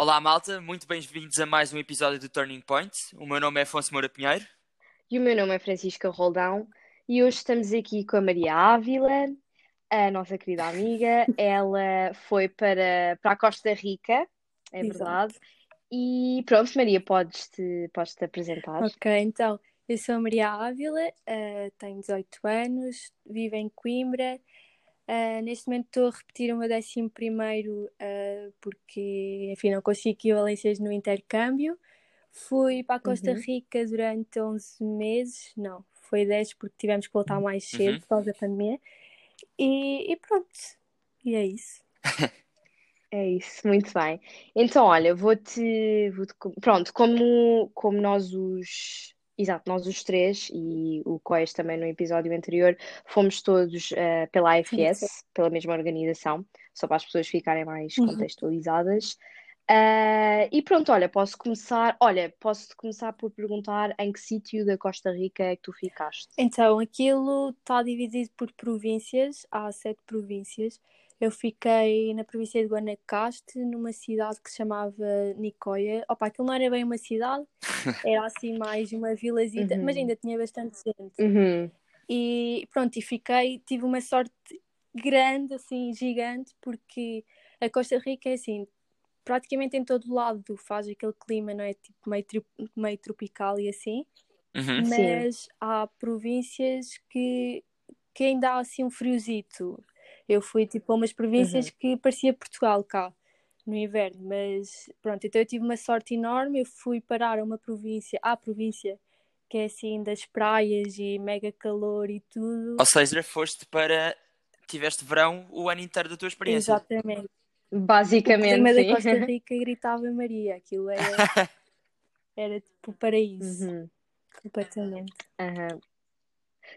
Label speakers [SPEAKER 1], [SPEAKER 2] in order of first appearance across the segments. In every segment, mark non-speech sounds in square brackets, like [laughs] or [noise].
[SPEAKER 1] Olá, malta, muito bem-vindos a mais um episódio do Turning Point. O meu nome é Afonso Moura Pinheiro.
[SPEAKER 2] E o meu nome é Francisca Roldão e hoje estamos aqui com a Maria Ávila, a nossa querida amiga. [laughs] Ela foi para, para a Costa Rica, é
[SPEAKER 3] Exato.
[SPEAKER 2] verdade. E pronto, Maria, podes-te podes -te apresentar.
[SPEAKER 3] Ok, então, eu sou a Maria Ávila, uh, tenho 18 anos, vivo em Coimbra. Uh, neste momento estou a repetir o meu décimo primeiro uh, porque, enfim, não consigo equivalências no intercâmbio. Fui para a Costa
[SPEAKER 2] Uhum.
[SPEAKER 3] Rica durante 11 meses, não, foi 10 porque tivemos que voltar mais cedo
[SPEAKER 1] Uhum.
[SPEAKER 3] por causa da pandemia. E, e pronto, e é isso. [laughs]
[SPEAKER 2] É isso, muito bem. Então, olha, vou-te. com- pronto, como, como nós os. Exato, nós os três e o Coes também no episódio anterior fomos todos eh, pela AFS, pela mesma organização, só para as pessoas ficarem mais
[SPEAKER 3] Uhum.
[SPEAKER 2] contextualizadas. Ah, e pronto, olha, posso começar. Olha, posso começar por perguntar em que sítio da Costa Rica é que tu ficaste?
[SPEAKER 3] Então, aquilo está dividido por províncias, há sete províncias. Eu fiquei na província de Guanacaste, numa cidade que se chamava Nicoya. Opa, aquilo não era bem uma cidade, [laughs] era assim mais uma vilazita,
[SPEAKER 2] Uhum.
[SPEAKER 3] mas ainda tinha bastante gente.
[SPEAKER 2] Uhum,
[SPEAKER 3] E pronto, e fiquei, tive uma sorte grande, assim, gigante, porque a Costa Rica é assim, praticamente em todo lado faz aquele clima, não é? Tipo meio, tri- meio tropical e assim
[SPEAKER 1] Uhum.
[SPEAKER 2] Sim.
[SPEAKER 3] mas há províncias que, que ainda há assim um friozito. Eu fui tipo a umas províncias
[SPEAKER 2] Uhum.
[SPEAKER 3] que parecia Portugal cá no inverno, mas pronto, então eu tive uma sorte enorme. Eu fui parar a uma província, à província que é assim das praias e mega calor e tudo.
[SPEAKER 1] Ou seja, foste para. Tiveste verão o ano inteiro da tua experiência.
[SPEAKER 3] Exatamente. O
[SPEAKER 2] basicamente,
[SPEAKER 3] clima da. Costa [laughs] Rica gritava Maria, aquilo era, [laughs] era tipo o paraíso,
[SPEAKER 2] Uhum.
[SPEAKER 3] completamente.
[SPEAKER 2] Aham.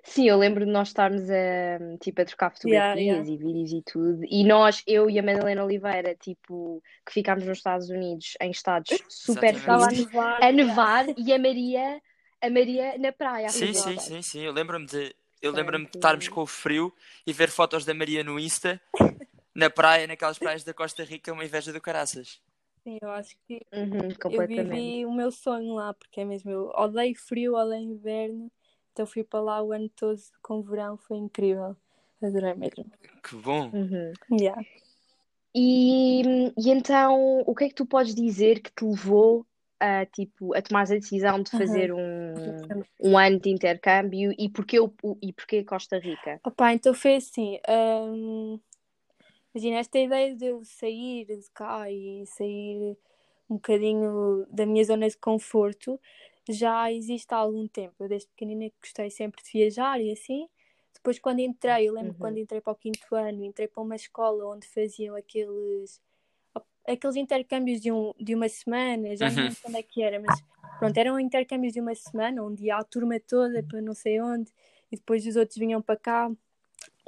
[SPEAKER 2] Sim, eu lembro de nós estarmos a, tipo, a trocar
[SPEAKER 3] Yeah,
[SPEAKER 2] fotografias
[SPEAKER 3] yeah.
[SPEAKER 2] e vídeos e tudo. E nós, eu e a Madalena Oliveira, tipo, que ficámos nos Estados Unidos em estados [laughs] super
[SPEAKER 1] Exatamente.
[SPEAKER 3] Estava a
[SPEAKER 2] frios,
[SPEAKER 3] nevar.
[SPEAKER 2] a nevar e a Maria, a Maria na praia
[SPEAKER 1] Sim, sim, sim, sim. Eu lembro-me de. Eu lembro-me de estarmos com o frio e ver fotos da Maria no Insta, [laughs] na praia, naquelas praias da Costa Rica, uma inveja do caraças.
[SPEAKER 3] Sim, eu acho que
[SPEAKER 2] uhum,
[SPEAKER 3] Eu vivi o meu sonho lá, porque é mesmo, eu odeio frio, odeio inverno, então fui para lá o ano todo com verão, foi incrível, adorei mesmo.
[SPEAKER 1] Que bom.
[SPEAKER 2] Uhum.
[SPEAKER 3] Yeah.
[SPEAKER 2] E, e então, o que é que tu podes dizer que te levou a, tipo, a tomar a decisão de fazer um, um ano de intercâmbio e porquê, o, o- e porquê Costa Rica?
[SPEAKER 3] Opa, então foi assim, hum, imagina esta ideia de eu sair de cá e sair um bocadinho da minha zona de conforto já existe há algum tempo. Eu desde pequenina que gostei sempre de viajar e assim. Depois quando entrei, eu lembro
[SPEAKER 2] Uhum.
[SPEAKER 3] quando entrei para o quinto ano, entrei para uma escola onde faziam aqueles aqueles intercâmbios de, um, de uma semana, já não
[SPEAKER 1] Uhum.
[SPEAKER 3] lembro quando é que era, mas pronto, eram intercâmbios de uma semana, onde ia a turma toda para não sei onde, e depois os outros vinham para cá,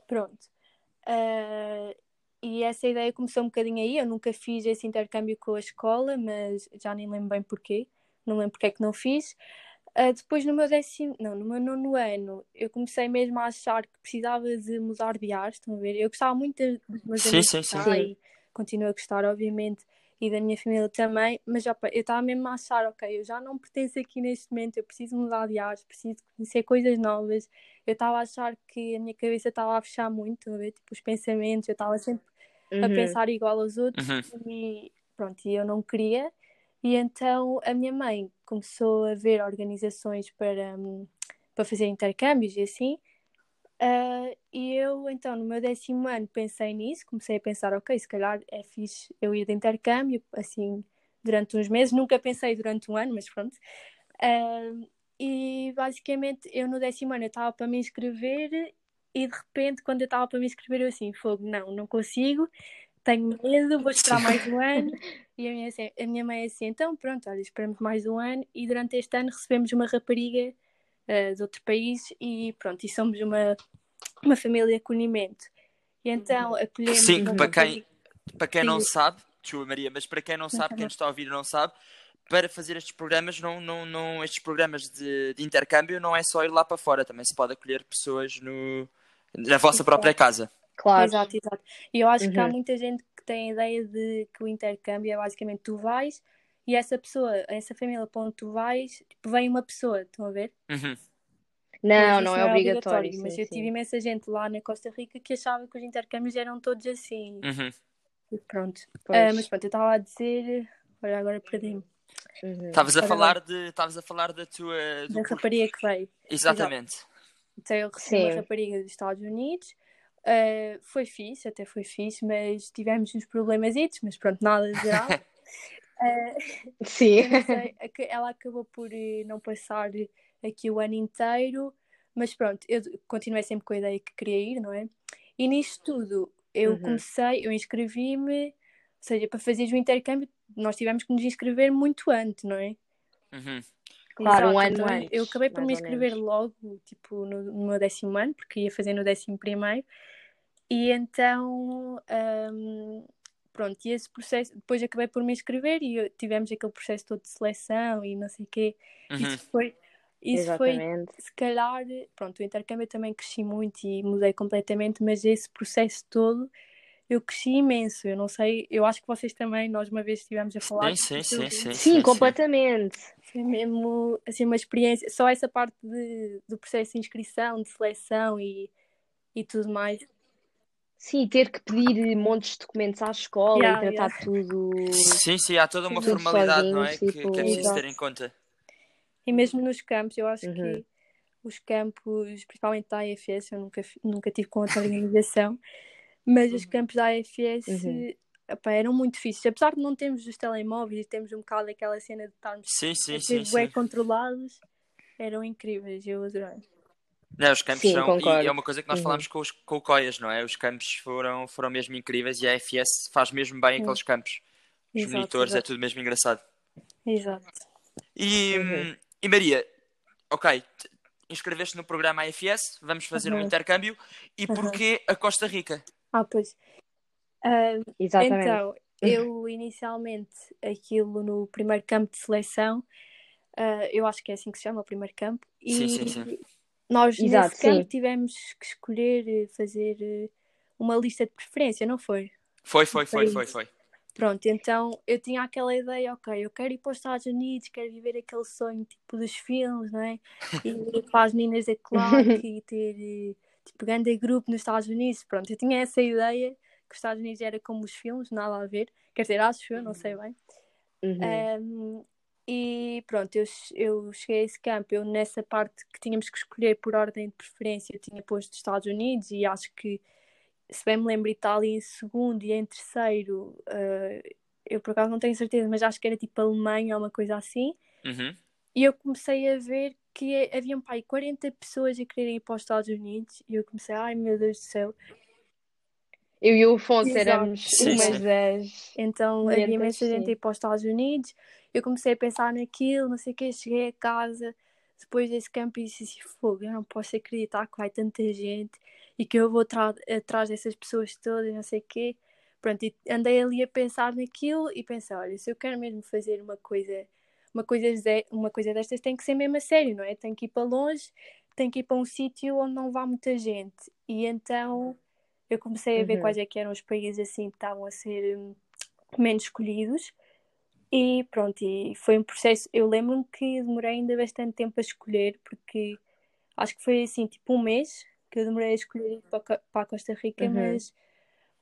[SPEAKER 3] pronto. Ah, e essa ideia começou um bocadinho aí, eu nunca fiz esse intercâmbio com a escola, mas já nem lembro bem porquê, não lembro porque é que não fiz. Ah, depois no meu décimo, não, no meu nono ano, eu comecei mesmo a achar que precisava de mudar de ar, estão a ver? Eu gostava muito dos meus
[SPEAKER 1] Sim,
[SPEAKER 3] amigos
[SPEAKER 1] sim, sim.
[SPEAKER 2] Sim.
[SPEAKER 3] e continuo a gostar, obviamente, e da minha família também, mas opa, eu estava mesmo a achar, ok, eu já não pertenço aqui neste momento, eu preciso mudar de ares, preciso conhecer coisas novas. Eu estava a achar que a minha cabeça estava a fechar muito, estão a ver? Tipo, os pensamentos, eu estava sempre a
[SPEAKER 2] Uhum.
[SPEAKER 3] pensar igual aos outros
[SPEAKER 1] Uhum.
[SPEAKER 3] e pronto, e eu não queria. E então a minha mãe começou a ver organizações para, hum, para fazer intercâmbios e assim. Ah, e eu, então, no meu décimo ano, pensei nisso, comecei a pensar, ok, se calhar é fixe eu ir de intercâmbio, assim, durante uns meses. Nunca pensei durante um ano, mas pronto. Ah, e basicamente, eu no décimo ano estava para me inscrever e de repente, quando eu estava para me inscrever, eu assim, fogo, não, não consigo, tenho medo, vou esperar mais um ano. [laughs] E a minha, assim- a minha mãe é assim, então pronto, olha, esperamos mais um ano. E durante este ano recebemos uma rapariga eh, de outro país e pronto, e somos uma, uma família de acolhimento. E então acolhemos
[SPEAKER 1] Sim, para quem, para quem não sabe, desculpa Maria, mas para quem não sabe, quem nos está a ouvir não sabe, para fazer estes programas, não, não, não, estes programas de, de intercâmbio não é só ir lá para fora, também se pode acolher pessoas no, na vossa própria casa.
[SPEAKER 2] Claro.
[SPEAKER 3] Exato, exato. E eu acho que há
[SPEAKER 2] Uhum.
[SPEAKER 3] muita gente que têm a ideia de que o intercâmbio é basicamente tu vais e essa pessoa, essa família para onde tu vais, tipo, vem uma pessoa, estão a ver?
[SPEAKER 1] Uhum.
[SPEAKER 2] Não, não
[SPEAKER 3] isso
[SPEAKER 2] é obrigatório. sim,
[SPEAKER 3] mas eu
[SPEAKER 2] sim.
[SPEAKER 3] tive imensa gente lá na Costa Rica que achava que os intercâmbios eram todos assim.
[SPEAKER 1] Uhum.
[SPEAKER 3] E pronto. Ah, mas pronto, eu estava a dizer. Olha, agora perdi-me.
[SPEAKER 2] Uhum.
[SPEAKER 1] Estavas a
[SPEAKER 3] Ora
[SPEAKER 1] falar de. Estavas a falar da tua. do
[SPEAKER 3] Da
[SPEAKER 1] curso.
[SPEAKER 3] rapariga que veio.
[SPEAKER 1] Exatamente.
[SPEAKER 3] Então eu recebi uma rapariga dos Estados Unidos. Ah, foi fixe, até foi fixe, mas tivemos uns problemasitos, mas pronto, nada de grave. Ah, [laughs]
[SPEAKER 2] Sim.
[SPEAKER 3] eu não sei, que- ela acabou por eh, não passar aqui o ano inteiro, mas pronto, eu continuei sempre com a ideia que queria ir, não é? E nisto tudo, eu
[SPEAKER 2] Uhum.
[SPEAKER 3] comecei, eu inscrevi-me, ou seja, para fazeres o intercâmbio, nós tivemos que nos inscrever muito antes, não é?
[SPEAKER 1] Uhum.
[SPEAKER 2] Claro, um ano
[SPEAKER 3] então
[SPEAKER 2] antes,
[SPEAKER 3] Eu acabei por me inscrever logo, tipo, no, no meu décimo ano, porque ia fazer no décimo primeiro. E então, hum, pronto, e esse processo, depois acabei por me inscrever e tivemos aquele processo todo de seleção e não sei o quê.
[SPEAKER 1] Uhum.
[SPEAKER 3] Isso foi, isso foi,
[SPEAKER 2] Exatamente.
[SPEAKER 3] se calhar, pronto, o intercâmbio também cresci muito e mudei completamente, mas esse processo todo eu cresci imenso. Eu não sei, eu acho que vocês também, nós uma vez estivemos a falar.
[SPEAKER 1] Sim, sim, sim, sim.
[SPEAKER 2] Sim, completamente.
[SPEAKER 3] Foi mesmo assim uma experiência, só essa parte de, do processo de inscrição, de seleção e, e tudo mais.
[SPEAKER 2] Sim, ter que pedir montes de documentos à escola
[SPEAKER 3] Yeah,
[SPEAKER 2] e tratar tudo.
[SPEAKER 1] Sim, sim, há toda uma
[SPEAKER 2] Tudo
[SPEAKER 1] formalidade, não é?
[SPEAKER 2] sozinhos,
[SPEAKER 1] Que,
[SPEAKER 2] tipo,
[SPEAKER 1] que é preciso
[SPEAKER 3] Exato.
[SPEAKER 1] ter em conta.
[SPEAKER 3] E mesmo nos campos, eu acho
[SPEAKER 2] Uhum.
[SPEAKER 3] que os campos, principalmente da AFS, eu nunca, nunca tive com outra organização, mas os campos da AFS
[SPEAKER 2] Uhum.
[SPEAKER 3] epá, eram muito difíceis. Apesar de não termos os telemóveis e termos um bocado aquela cena de estarmos
[SPEAKER 1] Sim, sim, sim,
[SPEAKER 3] bué
[SPEAKER 1] sim.
[SPEAKER 3] controlados, eram incríveis, eu adorei.
[SPEAKER 1] Não, os campos
[SPEAKER 2] Sim,
[SPEAKER 1] são,
[SPEAKER 2] concordo.
[SPEAKER 1] e é uma coisa que nós
[SPEAKER 2] Uhum.
[SPEAKER 1] falámos com, os, com o Coias, não é? Os campos foram, foram mesmo incríveis e a FS faz mesmo bem
[SPEAKER 3] Sim.
[SPEAKER 1] aqueles campos. Os
[SPEAKER 3] Exato,
[SPEAKER 1] monitores, é
[SPEAKER 3] exato.
[SPEAKER 1] tudo mesmo engraçado.
[SPEAKER 3] Exato.
[SPEAKER 1] E,
[SPEAKER 2] Uhum.
[SPEAKER 1] e Maria, ok, te- inscreveste no programa AFS, vamos fazer um
[SPEAKER 3] Uhum.
[SPEAKER 1] intercâmbio. E
[SPEAKER 3] Uhum.
[SPEAKER 1] porquê a Costa Rica?
[SPEAKER 3] Ah, pois. Ah,
[SPEAKER 2] Exatamente.
[SPEAKER 3] Então, eu inicialmente, aquilo no primeiro campo de seleção, ah, eu acho que é assim que se chama, o primeiro campo, e
[SPEAKER 1] Sim, sim, sim.
[SPEAKER 3] Nós
[SPEAKER 2] Exato,
[SPEAKER 3] nesse campo
[SPEAKER 2] sim.
[SPEAKER 3] tivemos que escolher eh, fazer eh, uma lista de preferência, não foi?
[SPEAKER 1] Foi, foi, foi,
[SPEAKER 3] Foi
[SPEAKER 1] foi.
[SPEAKER 3] Pronto, então eu tinha aquela ideia, ok, eu quero ir para os Estados Unidos, quero viver aquele sonho tipo dos filmes, não é? Ir para as minas da Clark [laughs] e ter eh, tipo grande grupo nos Estados Unidos. Pronto, eu tinha essa ideia que os Estados Unidos era como os filmes, nada a ver. Quer dizer, acho eu, não sei bem.
[SPEAKER 2] Uhum.
[SPEAKER 3] Um, e pronto, eu, eu cheguei a esse campo. Eu, nessa parte que tínhamos que escolher por ordem de preferência, eu tinha posto os Estados Unidos e acho que, se bem me lembro, Itália em segundo e em terceiro, uh, eu por acaso não tenho certeza, mas acho que era tipo Alemanha ou uma coisa assim.
[SPEAKER 1] Uhum.
[SPEAKER 3] E eu comecei a ver que haviam pai 40 pessoas a quererem ir para os Estados Unidos e eu comecei, ai meu Deus do céu.
[SPEAKER 2] Eu e o Afonso
[SPEAKER 3] Exato.
[SPEAKER 2] éramos
[SPEAKER 1] Sim,
[SPEAKER 2] umas
[SPEAKER 1] sim.
[SPEAKER 2] das.
[SPEAKER 3] Então havia imensa gente a ir para os Estados Unidos. Eu comecei a pensar naquilo, não sei o quê. Cheguei a casa depois desse campo e disse assim: Fogo, eu não posso acreditar que vai tanta gente e que eu vou atrás dessas pessoas todas, não sei o quê. Pronto, e andei ali a pensar naquilo e pensei: Olha, se eu quero mesmo fazer uma coisa, uma coisa, uma coisa destas, tem que ser mesmo a sério, não é? Tem que ir para longe, tem que ir para um sítio onde não vá muita gente. E então eu comecei a ver
[SPEAKER 2] Uhum.
[SPEAKER 3] quais é que eram os países assim que estavam a ser hum, menos escolhidos e pronto, e foi um processo, eu lembro-me que demorei ainda bastante tempo a escolher porque acho que foi assim, tipo um mês que eu demorei a escolher para, a Costa Rica,
[SPEAKER 2] Uhum.
[SPEAKER 3] mas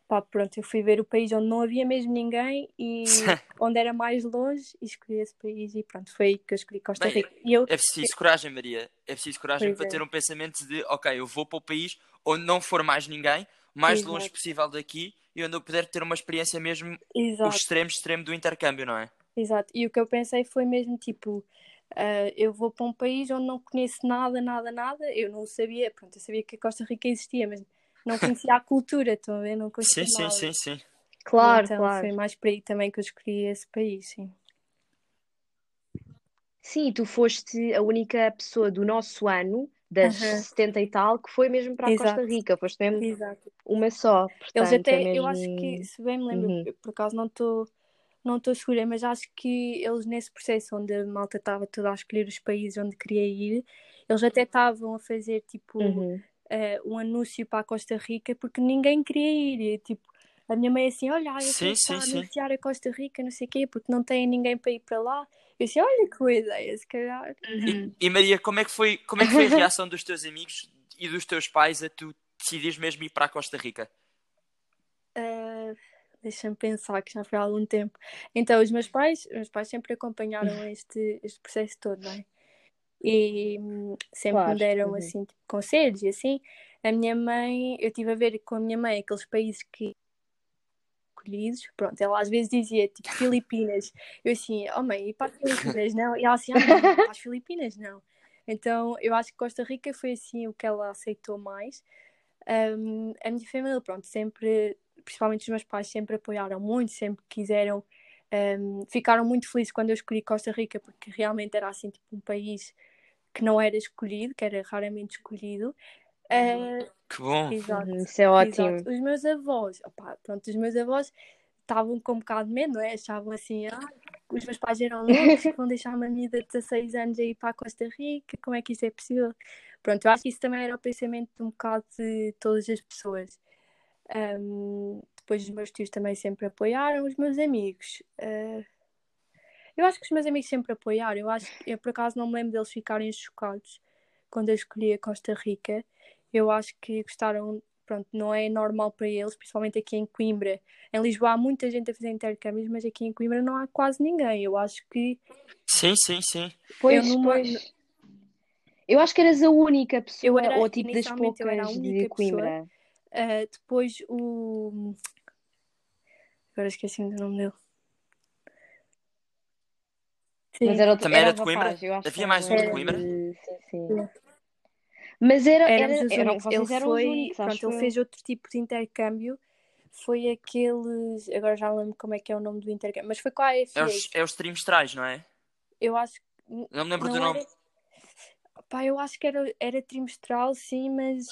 [SPEAKER 3] pá, pronto, eu fui ver o país onde não havia mesmo ninguém e [laughs] onde era mais longe e escolhi esse país e pronto, foi aí que eu escolhi Costa Rica. E eu,
[SPEAKER 1] É preciso coragem, Maria. É preciso coragem
[SPEAKER 3] Pois
[SPEAKER 1] para
[SPEAKER 3] é.
[SPEAKER 1] ter um pensamento de, ok, eu vou para o país onde não for mais ninguém, mais
[SPEAKER 3] Exato.
[SPEAKER 1] longe possível daqui e onde eu puder ter uma experiência mesmo o
[SPEAKER 3] exato.
[SPEAKER 1] extremo extremo do intercâmbio, não é?
[SPEAKER 3] Exato, e o que eu pensei foi mesmo tipo, ah, eu vou para um país onde não conheço nada, nada, nada. Eu não sabia, pronto, eu sabia que a Costa Rica existia, mas não conhecia a [laughs] cultura, estão a ver? Não conhecia
[SPEAKER 1] Sim, sim,
[SPEAKER 3] nada.
[SPEAKER 1] sim, sim.
[SPEAKER 2] Claro,
[SPEAKER 3] então
[SPEAKER 2] claro.
[SPEAKER 3] foi mais por aí também que eu escolhi esse país, sim.
[SPEAKER 2] Sim, tu foste a única pessoa do nosso ano, das
[SPEAKER 3] Aham.
[SPEAKER 2] 70 e tal, que foi mesmo para a Costa
[SPEAKER 3] Exato.
[SPEAKER 2] Rica. Foste mesmo
[SPEAKER 3] Exato.
[SPEAKER 2] uma só.
[SPEAKER 3] Eles
[SPEAKER 2] Portanto,
[SPEAKER 3] até,
[SPEAKER 2] é
[SPEAKER 3] eu acho
[SPEAKER 2] mesmo.
[SPEAKER 3] que, se bem me lembro,
[SPEAKER 2] Uhum.
[SPEAKER 3] por acaso não estou não estou segura, mas acho que eles nesse processo onde a malta estava toda a escolher os países onde queria ir, eles até estavam a fazer tipo
[SPEAKER 2] Uhum.
[SPEAKER 3] eh, um anúncio para a Costa Rica porque ninguém queria ir. E, tipo, a minha mãe assim, olha, eu
[SPEAKER 1] Sim, sim,
[SPEAKER 3] anunciar a Costa Rica, não sei o quê, porque não tem ninguém para ir para lá. Eu disse, olha que boa ideia, se calhar.
[SPEAKER 2] Uhum.
[SPEAKER 1] E, e Maria, como é, que foi, como é que foi a reação dos teus amigos e dos teus pais a tu decidires mesmo ir para a Costa Rica?
[SPEAKER 3] Ah, Deixa-me pensar que já foi há algum tempo. Então, os meus pais, os meus pais sempre acompanharam [laughs] este, este processo todo, não é? E hum, sempre
[SPEAKER 2] Claro,
[SPEAKER 3] me deram
[SPEAKER 2] uhum.
[SPEAKER 3] assim, tipo, conselhos e assim. A minha mãe, eu estive a ver com a minha mãe aqueles países que escolhidos, pronto, ela às vezes dizia tipo Filipinas. Eu assim, oh mãe, e para as Filipinas não? E ela assim, ah, não, para as Filipinas não. Então, eu acho que Costa Rica foi assim o que ela aceitou mais. Um, a minha família, pronto, sempre, principalmente os meus pais, sempre apoiaram muito, sempre quiseram, um, ficaram muito felizes quando eu escolhi Costa Rica, porque realmente era assim, tipo, um país que não era escolhido, que era raramente escolhido. Uh,
[SPEAKER 1] Que bom!
[SPEAKER 3] exato,
[SPEAKER 2] Uhum, Isso é ótimo.
[SPEAKER 3] exato. Os meus avós, opá, pronto, os meus avós estavam com um bocado de medo, não é? Achavam assim, ah, os meus pais eram loucos, vão deixar uma menina de 16 anos a ir para a Costa Rica, como é que isso é possível? Pronto, eu acho que isso também era o pensamento de um bocado de todas as pessoas. Um, depois os meus tios também sempre apoiaram, os meus amigos. uh, eu acho que os meus amigos sempre apoiaram. Eu acho que eu por acaso não me lembro deles ficarem chocados quando eu escolhi a Costa Rica. Eu acho que gostaram, pronto, não é normal para eles, principalmente aqui em Coimbra. Em Lisboa há muita gente a fazer intercâmbios, mas aqui em Coimbra não há quase ninguém. Eu acho que
[SPEAKER 1] Sim, sim, sim.
[SPEAKER 2] Pois,
[SPEAKER 3] eu numa-
[SPEAKER 2] pois. Eu acho que eras a única pessoa,
[SPEAKER 3] Eu era-
[SPEAKER 2] ou tipo das
[SPEAKER 3] inicialmente eu era a
[SPEAKER 2] poucas de
[SPEAKER 3] única
[SPEAKER 2] Coimbra.
[SPEAKER 3] uh, depois o. Agora esqueci-me do nome dele. Sim.
[SPEAKER 2] Mas era, outro-
[SPEAKER 1] Também era
[SPEAKER 2] era
[SPEAKER 1] de Coimbra?
[SPEAKER 2] rapaz, eu acho
[SPEAKER 1] Havia mais um de Coimbra?
[SPEAKER 2] Sim, sim. Mas era, era,
[SPEAKER 3] únicos.
[SPEAKER 2] vocês
[SPEAKER 3] Ele
[SPEAKER 2] eram
[SPEAKER 3] foi,
[SPEAKER 2] os únicos,
[SPEAKER 3] pronto,
[SPEAKER 2] acho
[SPEAKER 3] ele
[SPEAKER 2] eu.
[SPEAKER 3] fez outro tipo de intercâmbio. Foi aqueles. Agora já não lembro como é que é o nome do intercâmbio, mas foi com a
[SPEAKER 1] É
[SPEAKER 3] AFA.
[SPEAKER 1] os, é os trimestrais, não é?
[SPEAKER 3] Eu acho que.
[SPEAKER 1] Não me lembro
[SPEAKER 3] Não
[SPEAKER 1] do nome.
[SPEAKER 3] era. Pá, eu acho que era, era trimestral, sim, mas.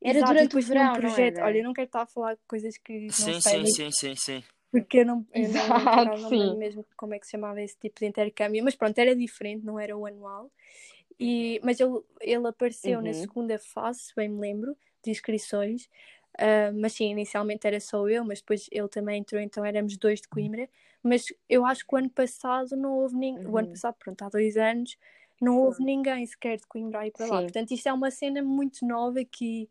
[SPEAKER 2] Era
[SPEAKER 3] Exato,
[SPEAKER 2] durante o
[SPEAKER 3] um
[SPEAKER 2] verão, não
[SPEAKER 3] projeto.
[SPEAKER 2] era?
[SPEAKER 3] Olha, eu não quero estar a falar de coisas que não
[SPEAKER 1] Sim,
[SPEAKER 3] sei,
[SPEAKER 1] sim,
[SPEAKER 3] mas-
[SPEAKER 1] sim, sim, sim.
[SPEAKER 3] porque eu não, eu não,
[SPEAKER 2] Exato,
[SPEAKER 3] não
[SPEAKER 2] sim.
[SPEAKER 3] lembro mesmo como é que se chamava esse tipo de intercâmbio, mas pronto, era diferente, não era o anual. E, mas ele, ele apareceu na
[SPEAKER 2] Uhum.
[SPEAKER 3] segunda fase, se bem me lembro, de inscrições. Ah, mas sim, inicialmente era só eu, mas depois ele também entrou, então éramos dois de Coimbra. Mas eu acho que o ano passado não houve ninguém. O ano
[SPEAKER 2] Uhum.
[SPEAKER 3] passado, pronto, há dois anos, não houve ninguém sequer de Coimbra a ir para lá.
[SPEAKER 2] Sim.
[SPEAKER 3] Portanto, isto é uma cena muito nova que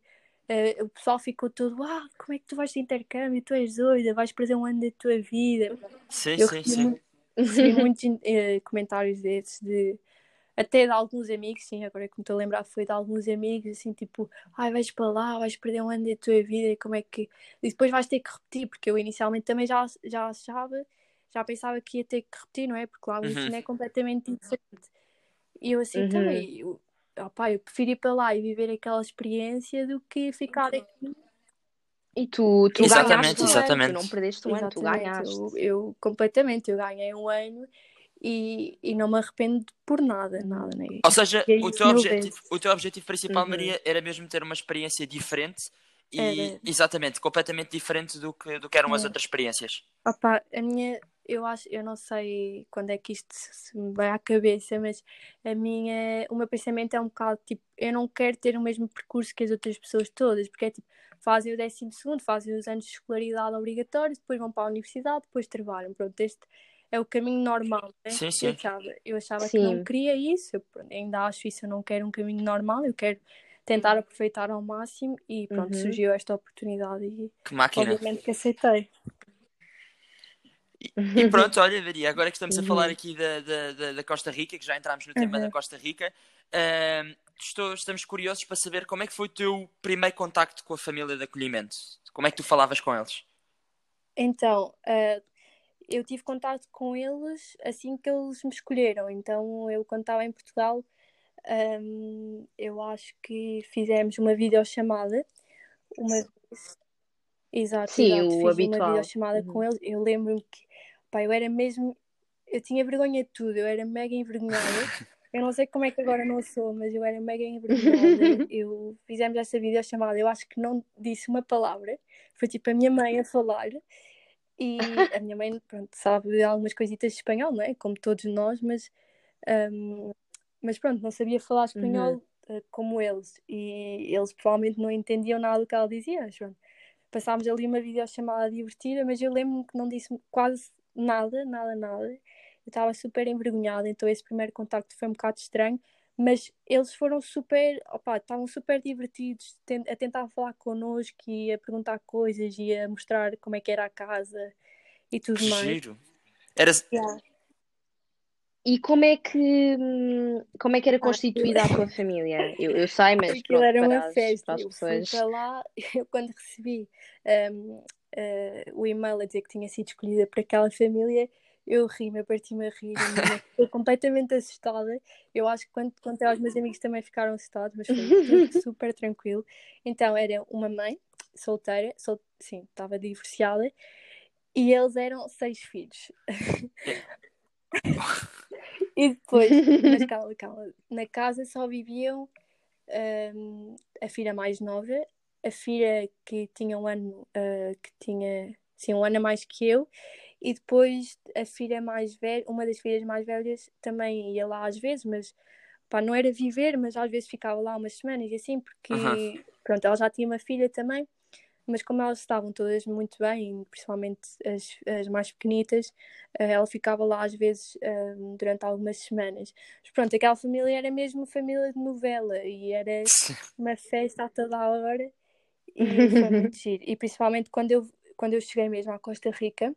[SPEAKER 3] ah, o pessoal ficou todo, ah, como é que tu vais de intercâmbio? Tu és doida, vais perder um ano da tua vida.
[SPEAKER 1] Sim,
[SPEAKER 3] Eu
[SPEAKER 1] sim,
[SPEAKER 3] recebi,
[SPEAKER 1] sim.
[SPEAKER 3] muito- muitos eh, comentários desses, de, até de alguns amigos, sim, agora que me estou a lembrar, foi de alguns amigos, assim, tipo, ai, vais para lá, vais perder um ano da tua vida, e como é que. E depois vais ter que repetir, porque eu inicialmente também já, já achava, já pensava que ia ter que repetir, não é? Porque lá o
[SPEAKER 1] Uhum.
[SPEAKER 3] ensino é completamente diferente. E eu assim,
[SPEAKER 2] Uhum.
[SPEAKER 3] eu, opá, eu prefiro ir para lá e viver aquela experiência do que ficar aqui.
[SPEAKER 2] E tu, tu
[SPEAKER 1] Exatamente,
[SPEAKER 2] ganhaste um ano,
[SPEAKER 1] exatamente.
[SPEAKER 2] tu não perdeste um ano, tu
[SPEAKER 3] Exatamente,
[SPEAKER 2] ganhaste.
[SPEAKER 3] eu, eu completamente, eu ganhei um ano e, e não me arrependo por nada, nada, né?
[SPEAKER 1] Ou seja,
[SPEAKER 3] é
[SPEAKER 1] o teu, objetivo, o teu objetivo principal,
[SPEAKER 2] Uhum.
[SPEAKER 1] Maria, era mesmo ter uma experiência diferente e,
[SPEAKER 3] Era.
[SPEAKER 1] exatamente, completamente diferente do que, do que eram as
[SPEAKER 3] É.
[SPEAKER 1] outras experiências.
[SPEAKER 3] Opa, a minha, eu acho, eu não sei quando é que isto se me vai à cabeça, mas a minha, o meu pensamento é um bocado tipo, eu não quero ter o mesmo percurso que as outras pessoas todas, porque é tipo, fazem o décimo segundo, fazem os anos de escolaridade obrigatórios, depois vão para a universidade, depois trabalham. Pronto, este é o caminho normal, né?
[SPEAKER 1] Sim,
[SPEAKER 3] Eu
[SPEAKER 1] sim.
[SPEAKER 3] achava, eu achava que não queria isso, eu, ainda acho isso, eu não quero um caminho normal, eu quero tentar aproveitar ao máximo e pronto,
[SPEAKER 2] Uhum.
[SPEAKER 3] surgiu esta oportunidade e
[SPEAKER 1] Que máquina.
[SPEAKER 3] obviamente que aceitei.
[SPEAKER 1] E [laughs] pronto, olha, Maria, agora que estamos a falar
[SPEAKER 2] Uhum.
[SPEAKER 1] aqui da, da, da- Costa Rica, que já entramos no tema
[SPEAKER 3] Uhum.
[SPEAKER 1] da Costa Rica, ahm, estou- estamos curiosos para saber como é que foi o teu primeiro contacto com a família de acolhimento. Como é que tu falavas com eles?
[SPEAKER 3] Então, ah, eu tive contato com eles assim que eles me escolheram. Então, eu quando estava em Portugal, ahm, eu acho que fizemos uma videochamada. Uma vez. Exato,
[SPEAKER 2] Sim,
[SPEAKER 3] exato.
[SPEAKER 2] o
[SPEAKER 3] Fiz uma
[SPEAKER 2] habitual.
[SPEAKER 3] videochamada
[SPEAKER 2] Uhum.
[SPEAKER 3] com eles. Eu lembro-me que, pá, eu era mesmo. Eu tinha vergonha de tudo, eu era mega envergonhada. [laughs] Eu não sei como é que agora não sou, mas eu era mega envergonhada. [laughs] Eu fizemos essa videochamada, eu acho que não disse uma palavra. Foi tipo a minha mãe a falar. E [laughs] a minha mãe, pronto, sabe algumas coisitas de espanhol, não é? Como todos nós, mas, hum, mas pronto, não sabia falar espanhol
[SPEAKER 2] Uhum.
[SPEAKER 3] eh, como eles. E eles provavelmente não entendiam nada do que ela dizia. pronto. passámos ali uma videochamada divertida, mas eu lembro-me que não disse quase nada, nada, nada. Eu estava super envergonhada, então esse primeiro contacto foi um bocado estranho, mas eles foram super, opa, estavam super divertidos a tentar falar connosco e a perguntar coisas e a mostrar como é que era a casa e tudo
[SPEAKER 1] Que
[SPEAKER 3] mais.
[SPEAKER 1] giro. Era...
[SPEAKER 3] Yeah.
[SPEAKER 2] E como é que como é que era constituída a tua família? Eu, eu sei, mas
[SPEAKER 3] Aquilo
[SPEAKER 2] pronto,
[SPEAKER 3] era
[SPEAKER 2] para
[SPEAKER 3] uma
[SPEAKER 2] as,
[SPEAKER 3] festa.
[SPEAKER 2] para as
[SPEAKER 3] Eu fui
[SPEAKER 2] pessoas.
[SPEAKER 3] para lá, [laughs] eu quando recebi um, uh, o e-mail a dizer que tinha sido escolhida para aquela família, eu ri-me, eu parti-me a rir, fiquei [laughs] completamente assustada. Eu acho que quando contei aos meus amigos também ficaram assustados, mas foi [laughs] super tranquilo. Então era uma mãe solteira, sol... sim, estava divorciada, e eles eram seis filhos. [laughs] E depois, mas calma, calma, na casa só viviam um, a filha mais nova, a filha que tinha um ano, uh, que tinha sim, um ano a mais que eu, e depois a filha mais velha, uma das filhas mais velhas também ia lá às vezes, mas pá, não era viver, mas às vezes ficava lá umas semanas e assim, porque pronto, ela já tinha uma filha também, mas como elas estavam todas muito bem, principalmente as, as mais pequenitas, eh, ela ficava lá às vezes eh, durante algumas semanas. Mas pronto, aquela família era mesmo família de novela e era [laughs] uma festa a toda a hora e foi [laughs] muito giro. E principalmente quando eu, quando eu cheguei mesmo à Costa Rica,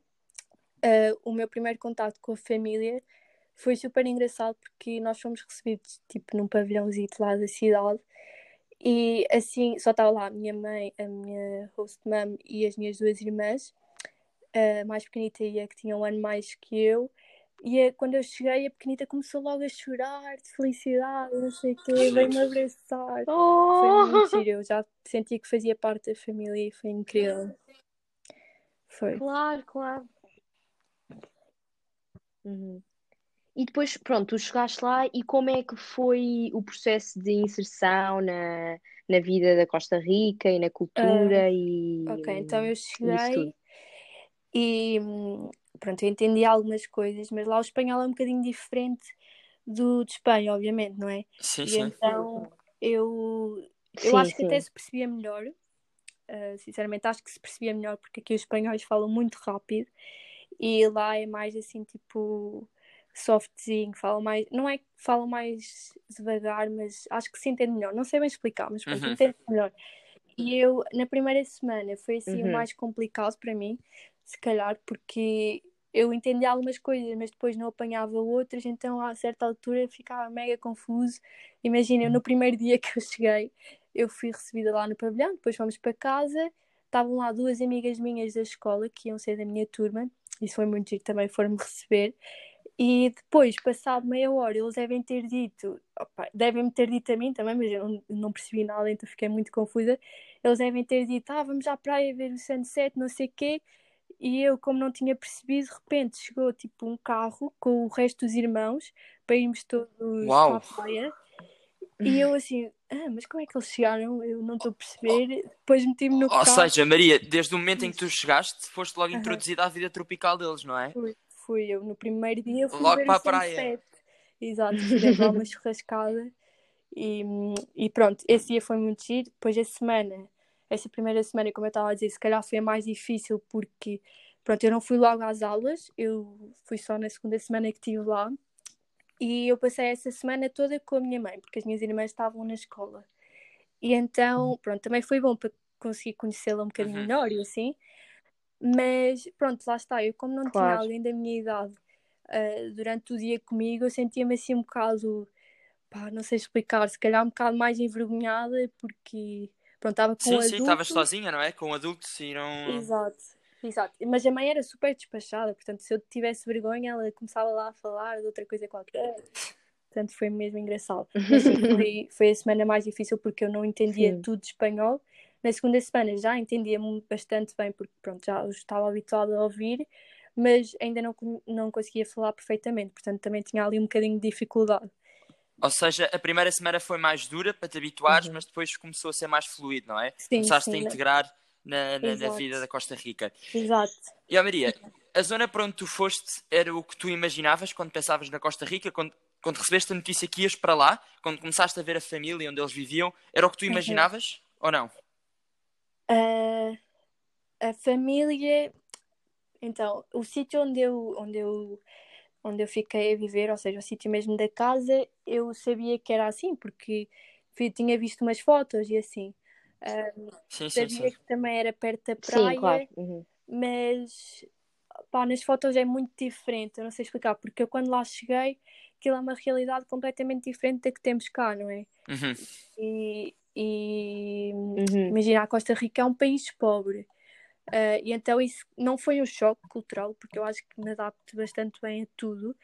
[SPEAKER 3] eh, o meu primeiro contato com a família foi super engraçado porque nós fomos recebidos tipo num pavilhãozinho lá da cidade e assim só estava lá a minha mãe, a minha host mom e as minhas duas irmãs, a mais pequenita e a que tinha um ano mais que eu. E a- quando eu cheguei, a pequenita começou logo a chorar de felicidade, não sei o quê, veio-me abraçar. Foi
[SPEAKER 2] Oh!
[SPEAKER 3] muito giro, eu já sentia que fazia parte da família e foi incrível. Foi.
[SPEAKER 2] Claro, claro. Uhum. E depois, pronto, tu chegaste lá e como é que foi o processo de inserção na, na vida da Costa Rica e na cultura e,
[SPEAKER 3] Ok, então eu cheguei e hum, pronto, eu entendi algumas coisas, mas lá o espanhol é um bocadinho diferente do de Espanha, obviamente, não é?
[SPEAKER 1] Sim,
[SPEAKER 3] E
[SPEAKER 1] sim.
[SPEAKER 3] então eu, eu
[SPEAKER 2] Sim,
[SPEAKER 3] acho que até
[SPEAKER 2] sim.
[SPEAKER 3] se percebia melhor, uh, sinceramente acho que se percebia melhor porque aqui os espanhóis falam muito rápido e lá é mais assim tipo softzinho, falam mais, não é que falam mais devagar, mas acho que se entende melhor, não sei bem explicar, mas
[SPEAKER 1] Uhum.
[SPEAKER 3] entende melhor. E eu, na primeira semana, foi assim o
[SPEAKER 2] Uhum.
[SPEAKER 3] mais complicado para mim, se calhar, porque eu entendia algumas coisas, mas depois não apanhava outras, então a certa altura ficava mega confuso. Imagina, eu no primeiro dia que eu cheguei, eu fui recebida lá no pavilhão, depois fomos para casa, estavam lá duas amigas minhas da escola que iam ser da minha turma, isso foi muito giro também, foram-me receber. E depois, passado meia hora, eles devem ter dito, opa, devem-me ter dito a mim também, mas eu não, não percebi nada, então fiquei muito confusa. Eles devem ter dito, ah, vamos à praia ver o sunset, não sei o quê. E eu, como não tinha percebido, de repente chegou tipo um carro com o resto dos irmãos para irmos todos
[SPEAKER 1] Uau.
[SPEAKER 3] à praia. E eu [laughs] assim, ah, mas como é que eles chegaram? Eu não estou a perceber. Depois meti-me no
[SPEAKER 1] Ou
[SPEAKER 3] carro.
[SPEAKER 1] seja, Maria, desde o momento em que tu chegaste, foste logo introduzida à vida tropical deles, não é?
[SPEAKER 3] Fui, fui eu no primeiro dia fui
[SPEAKER 1] Logo para a praia.
[SPEAKER 3] Exato, fizemos lá uma [laughs] churrascada e, e pronto, esse dia foi muito giro. Depois a semana, essa primeira semana, como eu estava a dizer, se calhar foi a mais difícil porque pronto, eu não fui logo às aulas, eu fui só na segunda semana que estive lá e eu passei essa semana toda com a minha mãe, porque as minhas irmãs estavam na escola. E então, pronto, também foi bom para conseguir conhecê-la um bocadinho
[SPEAKER 1] Uhum.
[SPEAKER 3] melhor e assim. Mas pronto, lá está. Eu, como não tinha
[SPEAKER 2] Claro.
[SPEAKER 3] alguém da minha idade ah, durante o dia comigo, eu sentia-me assim um bocado, pá, não sei explicar, se calhar um bocado mais envergonhada, porque pronto, estava com
[SPEAKER 1] Sim,
[SPEAKER 3] um
[SPEAKER 1] sim, estavas
[SPEAKER 3] adulto.
[SPEAKER 1] sozinha, não é? Com adultos e não.
[SPEAKER 3] Exato, exato. Mas a mãe era super despachada, portanto, se eu tivesse vergonha, ela começava lá a falar de outra coisa qualquer. Portanto, foi mesmo engraçado. Mas sim, foi, [laughs] foi a semana mais difícil porque eu não entendia
[SPEAKER 2] Sim.
[SPEAKER 3] tudo de espanhol. Na segunda semana já entendia bastante bem, porque pronto, já estava habituada a ouvir, mas ainda não, não conseguia falar perfeitamente, portanto também tinha ali um bocadinho de dificuldade.
[SPEAKER 1] Ou seja, a primeira semana foi mais dura para te habituares,
[SPEAKER 2] Uhum.
[SPEAKER 1] mas depois começou a ser mais fluido, não é?
[SPEAKER 3] Sim,
[SPEAKER 1] Começaste a
[SPEAKER 3] sim, né?
[SPEAKER 1] integrar na, na, na vida da Costa Rica.
[SPEAKER 3] Exato.
[SPEAKER 1] E ó Maria, a zona para onde tu foste era o que tu imaginavas quando pensavas na Costa Rica, quando, quando recebeste a notícia que ias para lá, quando começaste a ver a família onde eles viviam, era o que tu
[SPEAKER 3] Uhum.
[SPEAKER 1] imaginavas ou não?
[SPEAKER 3] Ah, a família. Então, o sítio onde eu, onde, eu, onde eu fiquei a viver, ou seja, o sítio mesmo da casa, eu sabia que era assim, porque tinha visto umas fotos e assim. Um,
[SPEAKER 1] Sim, sim,
[SPEAKER 3] sabia
[SPEAKER 1] sim.
[SPEAKER 3] que também era perto da
[SPEAKER 2] Sim,
[SPEAKER 3] praia,
[SPEAKER 2] claro. Uhum.
[SPEAKER 3] mas pá, nas fotos é muito diferente, eu não sei explicar, porque eu quando lá cheguei, aquilo é uma realidade completamente diferente da que temos cá, não é?
[SPEAKER 1] Uhum.
[SPEAKER 3] E, e
[SPEAKER 2] Uhum.
[SPEAKER 3] imagina, a Costa Rica é um país pobre. Ah, e então isso não foi um choque cultural, porque eu acho que me adapto bastante bem a tudo.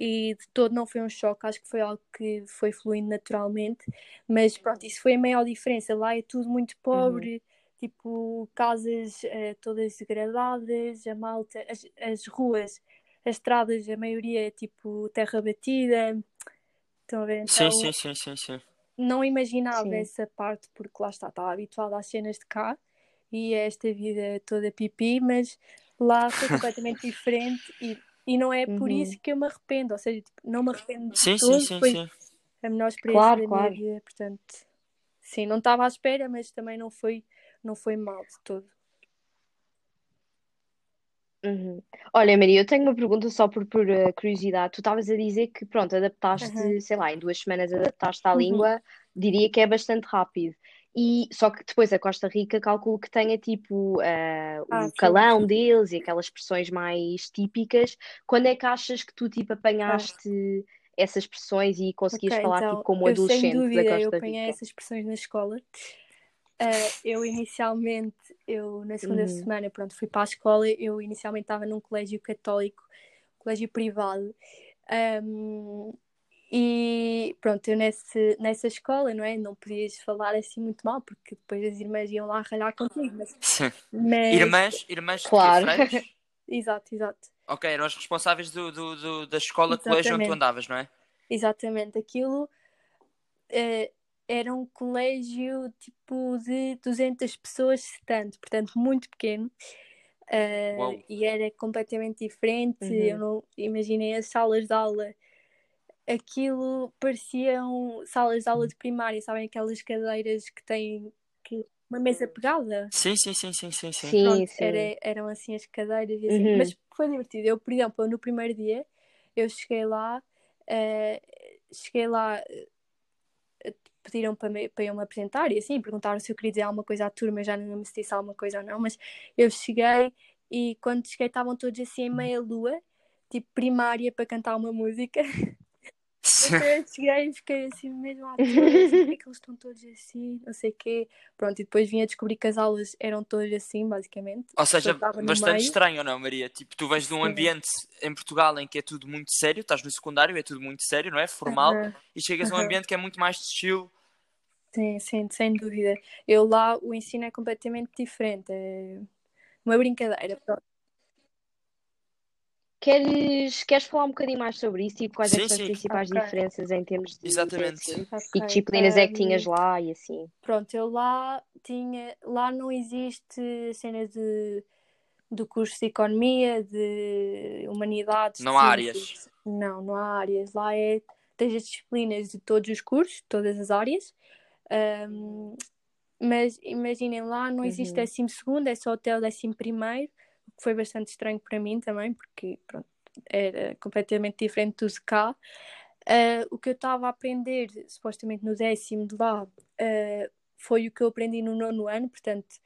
[SPEAKER 3] E de todo não foi um choque, acho que foi algo que foi fluindo naturalmente. Mas pronto, isso foi a maior diferença. Lá é tudo muito pobre, tipo casas eh, todas degradadas, a malta, as, as ruas, as estradas, a maioria é tipo terra batida. Estão a ver?
[SPEAKER 1] Sim,
[SPEAKER 3] Então,
[SPEAKER 1] sim, sim, sim, sim.
[SPEAKER 3] não imaginava
[SPEAKER 2] Sim.
[SPEAKER 3] essa parte porque lá está, estava habituada às cenas de cá e a esta vida toda pipi, mas lá foi [laughs] completamente diferente e, e não é por
[SPEAKER 2] Uhum.
[SPEAKER 3] isso que eu me arrependo, ou seja, tipo, não me arrependo de
[SPEAKER 1] Sim, sim,
[SPEAKER 3] todo,
[SPEAKER 1] sim,
[SPEAKER 3] foi
[SPEAKER 1] sim.
[SPEAKER 3] a melhor experiência
[SPEAKER 2] Claro,
[SPEAKER 3] da
[SPEAKER 2] claro.
[SPEAKER 3] minha vida, portanto, sim, não estava à espera, mas também não foi, não foi mal de todo.
[SPEAKER 2] Uhum. Olha, Maria, eu tenho uma pergunta só por, por eh, curiosidade. Tu estavas a dizer que, pronto, adaptaste,
[SPEAKER 3] Aham.
[SPEAKER 2] sei lá, em duas semanas adaptaste à
[SPEAKER 3] Uhum.
[SPEAKER 2] língua, diria que é bastante rápido. E só que depois a Costa Rica calculo que tenha tipo eh,
[SPEAKER 3] Ah,
[SPEAKER 2] o
[SPEAKER 3] sim.
[SPEAKER 2] calão deles e aquelas expressões mais típicas. Quando é que achas que tu tipo apanhaste essas expressões e conseguias
[SPEAKER 3] Ok,
[SPEAKER 2] falar
[SPEAKER 3] então,
[SPEAKER 2] tipo como
[SPEAKER 3] eu sem
[SPEAKER 2] adolescente da
[SPEAKER 3] dúvida, eu
[SPEAKER 2] Costa
[SPEAKER 3] apanhei
[SPEAKER 2] Rica?
[SPEAKER 3] essas expressões na escola. Ah, eu inicialmente, eu na segunda
[SPEAKER 2] Uhum.
[SPEAKER 3] semana, pronto, fui para a escola. Eu inicialmente estava num colégio católico, colégio privado. Ahm, e pronto, eu nesse, nessa escola, não é? Não podias falar assim muito mal, porque depois as irmãs iam lá ralhar contigo. Mas, [laughs] mas-
[SPEAKER 1] Irmãs, irmãs?
[SPEAKER 2] Claro. [laughs]
[SPEAKER 3] Exato, exato.
[SPEAKER 1] Ok, eram as responsáveis do, do, do- da escola, colégio onde tu
[SPEAKER 3] Exatamente.
[SPEAKER 1] andavas, não é?
[SPEAKER 3] Exatamente, aquilo eh, era um colégio tipo de 200 pessoas, tanto, portanto, muito pequeno.
[SPEAKER 1] Uau.
[SPEAKER 3] e era completamente diferente.
[SPEAKER 2] Uhum.
[SPEAKER 3] Eu não imaginei as salas de aula, aquilo pareciam salas de aula de primária, sabem? Aquelas cadeiras que têm que- uma mesa pegada.
[SPEAKER 1] Sim, sim, sim, sim, sim, sim.
[SPEAKER 2] Sim,
[SPEAKER 3] Pronto,
[SPEAKER 2] sim.
[SPEAKER 3] era- eram assim as cadeiras e assim.
[SPEAKER 2] Uhum.
[SPEAKER 3] Mas foi divertido. Eu, por exemplo, no primeiro dia, eu cheguei lá, eh, cheguei lá, eh, pediram para, me, para eu me apresentar e assim, perguntaram se eu queria dizer alguma coisa à turma, já não se disse alguma coisa ou não, mas eu cheguei e quando cheguei estavam todos assim em meia lua, tipo primária para cantar uma música. [laughs] Eu cheguei e fiquei assim mesmo à toa, assim, porque é que eles estão todos assim, não sei o quê. Pronto, e depois vim a descobrir que as aulas eram todas assim, basicamente.
[SPEAKER 1] Ou seja, bastante
[SPEAKER 3] meio.
[SPEAKER 1] estranho, não, Maria? Tipo, tu vens de um ambiente em Portugal em que é tudo muito sério, estás no secundário, é tudo muito sério, não é? Formal,
[SPEAKER 3] Aham.
[SPEAKER 1] e chegas a um ambiente que é muito mais de estilo.
[SPEAKER 3] Sim, sim, sem dúvida. Eu lá o ensino é completamente diferente. É uma brincadeira. Pronto.
[SPEAKER 2] Queres, queres falar um bocadinho mais sobre isso? Tipo, quais é
[SPEAKER 1] Sim,
[SPEAKER 2] são as
[SPEAKER 1] sim.
[SPEAKER 2] principais
[SPEAKER 3] Ok.
[SPEAKER 2] diferenças em termos de,
[SPEAKER 1] Exatamente.
[SPEAKER 2] ensino? E disciplinas é que
[SPEAKER 3] Ahm,
[SPEAKER 2] tinhas lá e assim?
[SPEAKER 3] Pronto, eu lá tinha. Lá não existe cena de, do curso de economia, de humanidades,
[SPEAKER 1] Não há
[SPEAKER 3] ciências. Não, não há áreas. Lá é. Tens as disciplinas de todos os cursos, todas as áreas. Ahm, mas imaginem lá, não existe
[SPEAKER 2] Uhum.
[SPEAKER 3] décimo segundo, é só até o décimo primeiro, foi bastante estranho para mim também, porque pronto, era completamente diferente do de cá. Ah, o que eu estava a aprender, supostamente no décimo de lá, ah, foi o que eu aprendi no nono ano, portanto,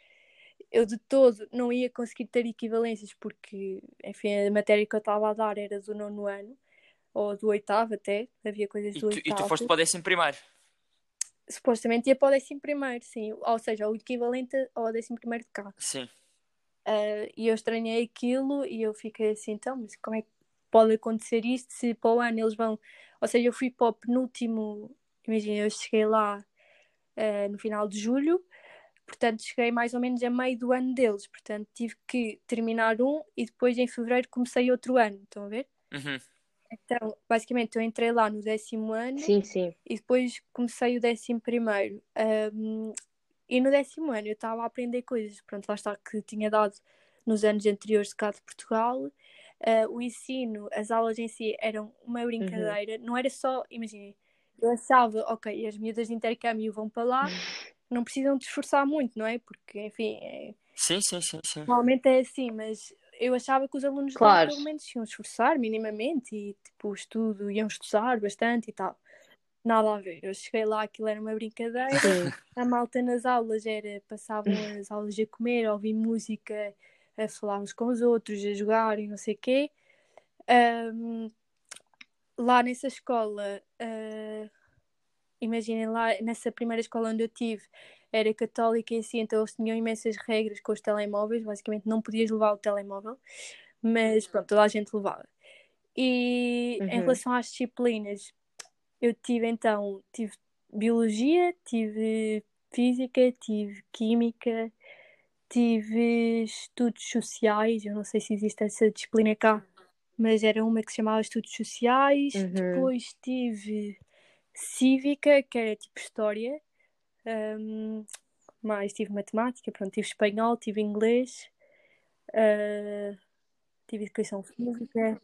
[SPEAKER 3] eu de todo não ia conseguir ter equivalências, porque, enfim, a matéria que eu estava a dar era do nono ano, ou do oitavo até, havia coisas
[SPEAKER 1] E
[SPEAKER 3] do
[SPEAKER 1] tu, e tu
[SPEAKER 3] oitavo.
[SPEAKER 1] foste para o décimo primeiro.
[SPEAKER 3] Supostamente ia para o décimo primeiro, sim, ou seja, o equivalente ao décimo primeiro de cá.
[SPEAKER 1] Sim.
[SPEAKER 3] Ah, e eu estranhei aquilo e eu fiquei assim, então, mas como é que pode acontecer isto se para o ano eles vão. Ou seja, eu fui para o penúltimo. Imagina, eu cheguei lá ah, no final de julho, portanto, cheguei mais ou menos a meio do ano deles. Portanto, tive que terminar um e depois em fevereiro comecei outro ano. Estão a ver?
[SPEAKER 1] Uhum.
[SPEAKER 3] Então, basicamente, eu entrei lá no décimo ano
[SPEAKER 2] Sim, sim.
[SPEAKER 3] e depois comecei o décimo primeiro. Ahm, e no décimo ano eu estava a aprender coisas, pronto, lá está que tinha dado nos anos anteriores de cá de Portugal. Ah, o ensino, as aulas em si eram uma brincadeira, não era só, imaginem, eu achava, ok, as miúdas de intercâmbio vão para lá, não precisam de esforçar muito, não é? Porque, enfim, é,
[SPEAKER 1] Sim, sim, sim, sim.
[SPEAKER 3] Normalmente é assim, mas eu achava que os alunos
[SPEAKER 2] Claro.
[SPEAKER 3] lá pelo menos iam esforçar minimamente e tipo o estudo iam estudar bastante e tal. Nada a ver. Eu cheguei lá, aquilo era uma brincadeira. A malta nas aulas era, passavam as aulas a comer, a ouvir música, a falar uns com os outros, a jogar e não sei o quê. Ahm, lá nessa escola, ah, imaginem lá, nessa primeira escola onde eu tive, era católica e assim, então eles tinham imensas regras com os telemóveis, basicamente não podias levar o telemóvel, mas pronto, toda a gente levava. E em
[SPEAKER 2] Uhum.
[SPEAKER 3] relação às disciplinas, eu tive então, tive biologia, tive física, tive química, tive estudos sociais, eu não sei se existe essa disciplina cá, mas era uma que se chamava estudos sociais,
[SPEAKER 2] Uhum.
[SPEAKER 3] depois tive cívica, que era tipo história, hum, mais tive matemática, pronto, tive espanhol, tive inglês, ah, tive educação física.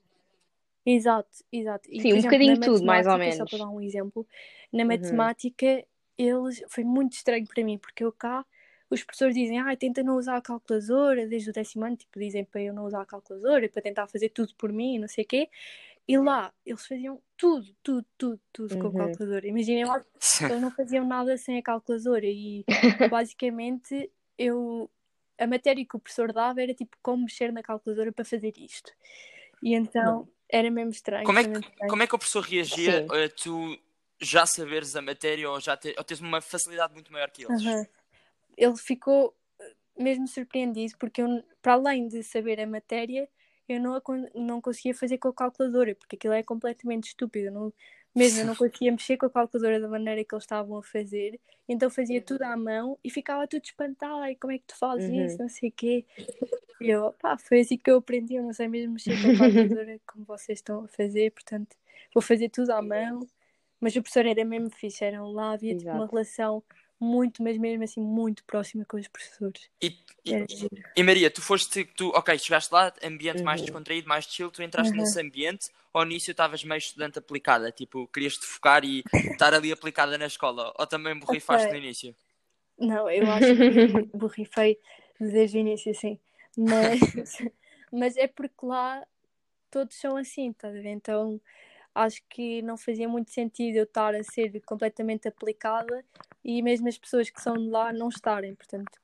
[SPEAKER 3] Exato, exato. E,
[SPEAKER 2] Sim, um
[SPEAKER 3] exemplo,
[SPEAKER 2] bocadinho tudo, mais ou menos.
[SPEAKER 3] Só para dar um exemplo, na
[SPEAKER 2] Uhum.
[SPEAKER 3] matemática, eles foi muito estranho para mim, porque eu cá, os professores dizem, ah, tenta não usar a calculadora desde o décimo ano, tipo, dizem para eu não usar a calculadora, para tentar fazer tudo por mim, não sei o quê. E lá, eles faziam tudo, tudo, tudo, tudo com a
[SPEAKER 2] Uhum.
[SPEAKER 3] calculadora. Imaginem lá, eles não faziam nada sem a calculadora e [laughs] basicamente eu a matéria que o professor dava era tipo como mexer na calculadora para fazer isto. E então era mesmo estranho.
[SPEAKER 1] Como é, que,
[SPEAKER 3] estranho.
[SPEAKER 1] como é que o professor reagia
[SPEAKER 2] Sim.
[SPEAKER 1] a tu já saberes a matéria ou já ter, ou teres uma facilidade muito maior que eles?
[SPEAKER 3] Aham. Ele ficou eh, mesmo surpreendido porque eu, para além de saber a matéria, eu não, a não conseguia fazer com a calculadora, porque aquilo é completamente estúpido. Não, mesmo eu não conseguia mexer com a calculadora da maneira que eles estavam a fazer, então fazia tudo à mão e ficava tudo espantado. Ai, como é que tu fazes
[SPEAKER 2] Uhum.
[SPEAKER 3] isso? Não sei o quê. E eu, pá, foi assim que eu aprendi. Eu não sei mesmo mexer com a calculadora [laughs] como vocês estão a fazer, portanto, vou fazer tudo à mão. Mas o professor era mesmo fixe, eram lá, havia tipo, uma relação muito, mas mesmo assim, muito próxima com os professores.
[SPEAKER 1] E, e, e Maria, tu foste, tu, ok, chegaste lá, ambiente mais
[SPEAKER 2] Uhum.
[SPEAKER 1] descontraído, mais chill, tu entraste
[SPEAKER 3] Uhum.
[SPEAKER 1] nesse ambiente, ao início estavas meio estudante aplicada, tipo, querias-te focar e estar ali aplicada na escola, ou também borrifaste
[SPEAKER 3] Ok.
[SPEAKER 1] no início?
[SPEAKER 3] Não, eu acho que [laughs] borrifei desde o início, sim. Mas, [laughs] mas é porque lá todos são assim, estás a ver? Então acho que não fazia muito sentido eu estar a ser completamente aplicada e mesmo as pessoas que são de lá não estarem, portanto,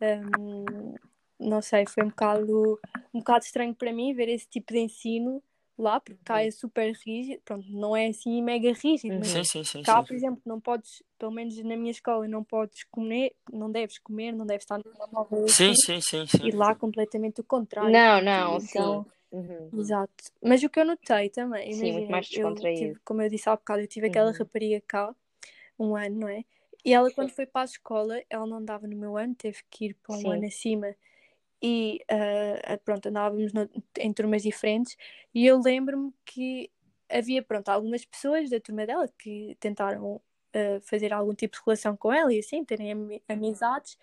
[SPEAKER 3] hum, não sei, foi um bocado, um bocado estranho para mim ver esse tipo de ensino lá, porque cá é super rígido, pronto, não é assim mega rígido, mas
[SPEAKER 1] Sim, sim, sim.
[SPEAKER 3] Cá,
[SPEAKER 1] sim.
[SPEAKER 3] por exemplo, não podes, pelo menos na minha escola, não podes comer, não deves comer, não deves estar no telemóvel
[SPEAKER 1] Sim,
[SPEAKER 3] assim.
[SPEAKER 1] sim, sim, sim.
[SPEAKER 3] E lá completamente o contrário.
[SPEAKER 2] Não, não,
[SPEAKER 3] Então,
[SPEAKER 2] sim. Uhum.
[SPEAKER 3] Exato. Mas o que eu notei também,
[SPEAKER 2] Sim, muito mais
[SPEAKER 3] eu
[SPEAKER 2] descontraído.
[SPEAKER 3] tive, como eu disse há bocado, eu tive aquela
[SPEAKER 2] Uhum.
[SPEAKER 3] rapariga cá, um ano, não é? E ela, quando foi para a escola, ela não andava no meu ano, teve que ir para um
[SPEAKER 2] Sim.
[SPEAKER 3] ano acima. E ah, pronto, andávamos no- em turmas diferentes. E eu lembro-me que havia, pronto, algumas pessoas da turma dela que tentaram ah, fazer algum tipo de relação com ela e assim, terem ami- amizades.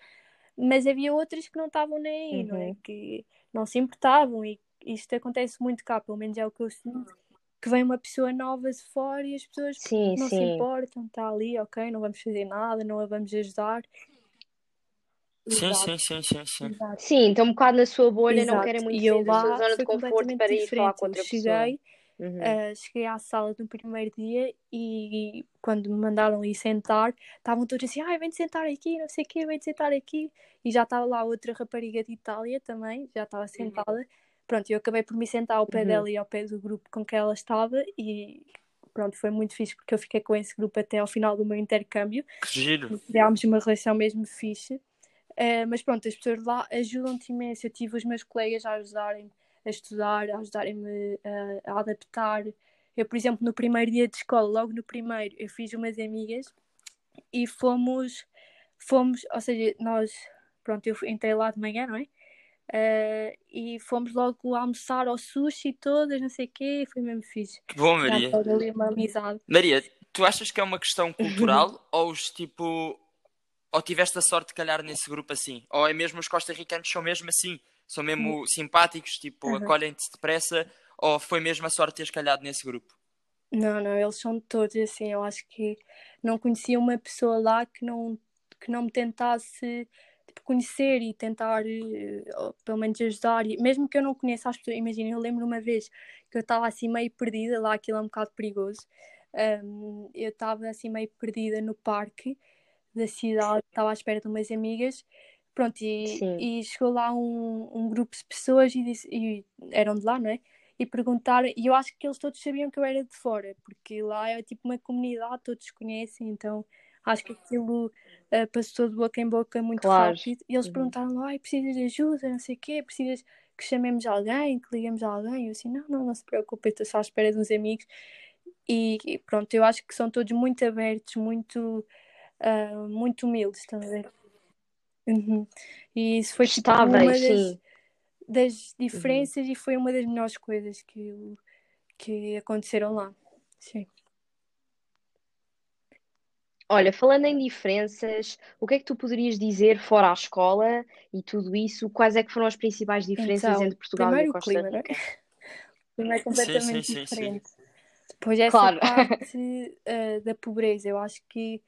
[SPEAKER 3] Mas havia outras que não estavam nem aí, não é?
[SPEAKER 2] Uhum.
[SPEAKER 3] Que não se importavam e isto acontece muito cá, pelo menos é o que eu sinto, que vem uma pessoa nova de fora e as pessoas
[SPEAKER 2] Sim,
[SPEAKER 3] não se
[SPEAKER 2] sim.
[SPEAKER 3] importam, está ali, ok, não vamos fazer nada, não a vamos ajudar.
[SPEAKER 1] Sim, sim, sim, sim, sim.
[SPEAKER 3] exato.
[SPEAKER 2] Sim, estão um bocado na sua bolha, não querem muito
[SPEAKER 3] E eu
[SPEAKER 2] sair da sua
[SPEAKER 3] lá
[SPEAKER 2] zona de conforto para ir falar com
[SPEAKER 3] Eu
[SPEAKER 2] outra pessoa.
[SPEAKER 3] cheguei,
[SPEAKER 2] Uhum.
[SPEAKER 3] ah, cheguei à sala no primeiro dia e quando me mandaram ir sentar, estavam todos assim, ai, vem-te sentar aqui, não sei o quê, vem-te sentar aqui. E já estava lá outra rapariga de Itália também, já estava sentada. Pronto, eu acabei por me sentar ao pé
[SPEAKER 2] Uhum.
[SPEAKER 3] dela e ao pé do grupo com que ela estava e pronto, foi muito fixe porque eu fiquei com esse grupo até ao final do meu intercâmbio.
[SPEAKER 1] Que giro.
[SPEAKER 3] Criámos uma relação mesmo fixe. Eh, mas pronto, as pessoas lá ajudam-te imenso. Eu tive os meus colegas a ajudarem-me a estudar, a ajudarem-me a, a adaptar. Eu, por exemplo, no primeiro dia de escola, logo no primeiro, eu fiz umas amigas e fomos, fomos, ou seja, nós, pronto, eu entrei lá de manhã, não é? Eh, e fomos logo almoçar ao sushi todas, não sei o quê, foi mesmo fixe.
[SPEAKER 1] Que bom, Maria. Maria, tu achas que é uma questão [laughs] cultural ou os tipo. Ou tiveste a sorte de calhar nesse grupo assim? Ou é mesmo os costarricanos são mesmo assim? São mesmo simpáticos, tipo,
[SPEAKER 3] Uhum.
[SPEAKER 1] acolhem-te depressa? Ou foi mesmo a sorte de teres calhado nesse grupo?
[SPEAKER 3] Não, não, eles são todos assim. Eu acho que não conhecia uma pessoa lá que não, que não me tentasse tipo, conhecer e tentar, uh, pelo menos ajudar, e, mesmo que eu não conheça as pessoas, imagina, eu lembro uma vez que eu estava assim meio perdida, lá aquilo é um bocado perigoso, um, eu estava assim meio perdida no parque da cidade, estava à espera de umas amigas, pronto, e, e chegou lá um, um grupo de pessoas e, disse, e eram de lá, não é? e perguntaram, e eu acho que eles todos sabiam que eu era de fora, porque lá é tipo uma comunidade, todos conhecem, então acho que aquilo uh, passou de boca em boca muito claro. rápido. E eles uhum. perguntaram: ai, precisas de ajuda, não sei o quê, precisas que chamemos alguém, que liguemos a alguém. Eu assim: não, não, não se preocupe, estou só à espera de uns amigos. E, e pronto, eu acho que são todos muito abertos, muito, uh, muito humildes, estão a ver? Uhum. E isso foi tipo, uma das, das uhum. diferenças uhum. e foi uma das melhores coisas que, que aconteceram lá. Sim.
[SPEAKER 2] Olha, falando em diferenças, o que é que tu poderias dizer fora a escola e tudo isso? Quais é que foram as principais diferenças então, entre Portugal e Costa Rica? Clima, [laughs]
[SPEAKER 3] o clima é completamente sim, sim, diferente. Sim, Depois essa claro. parte uh, [laughs] da pobreza, eu acho que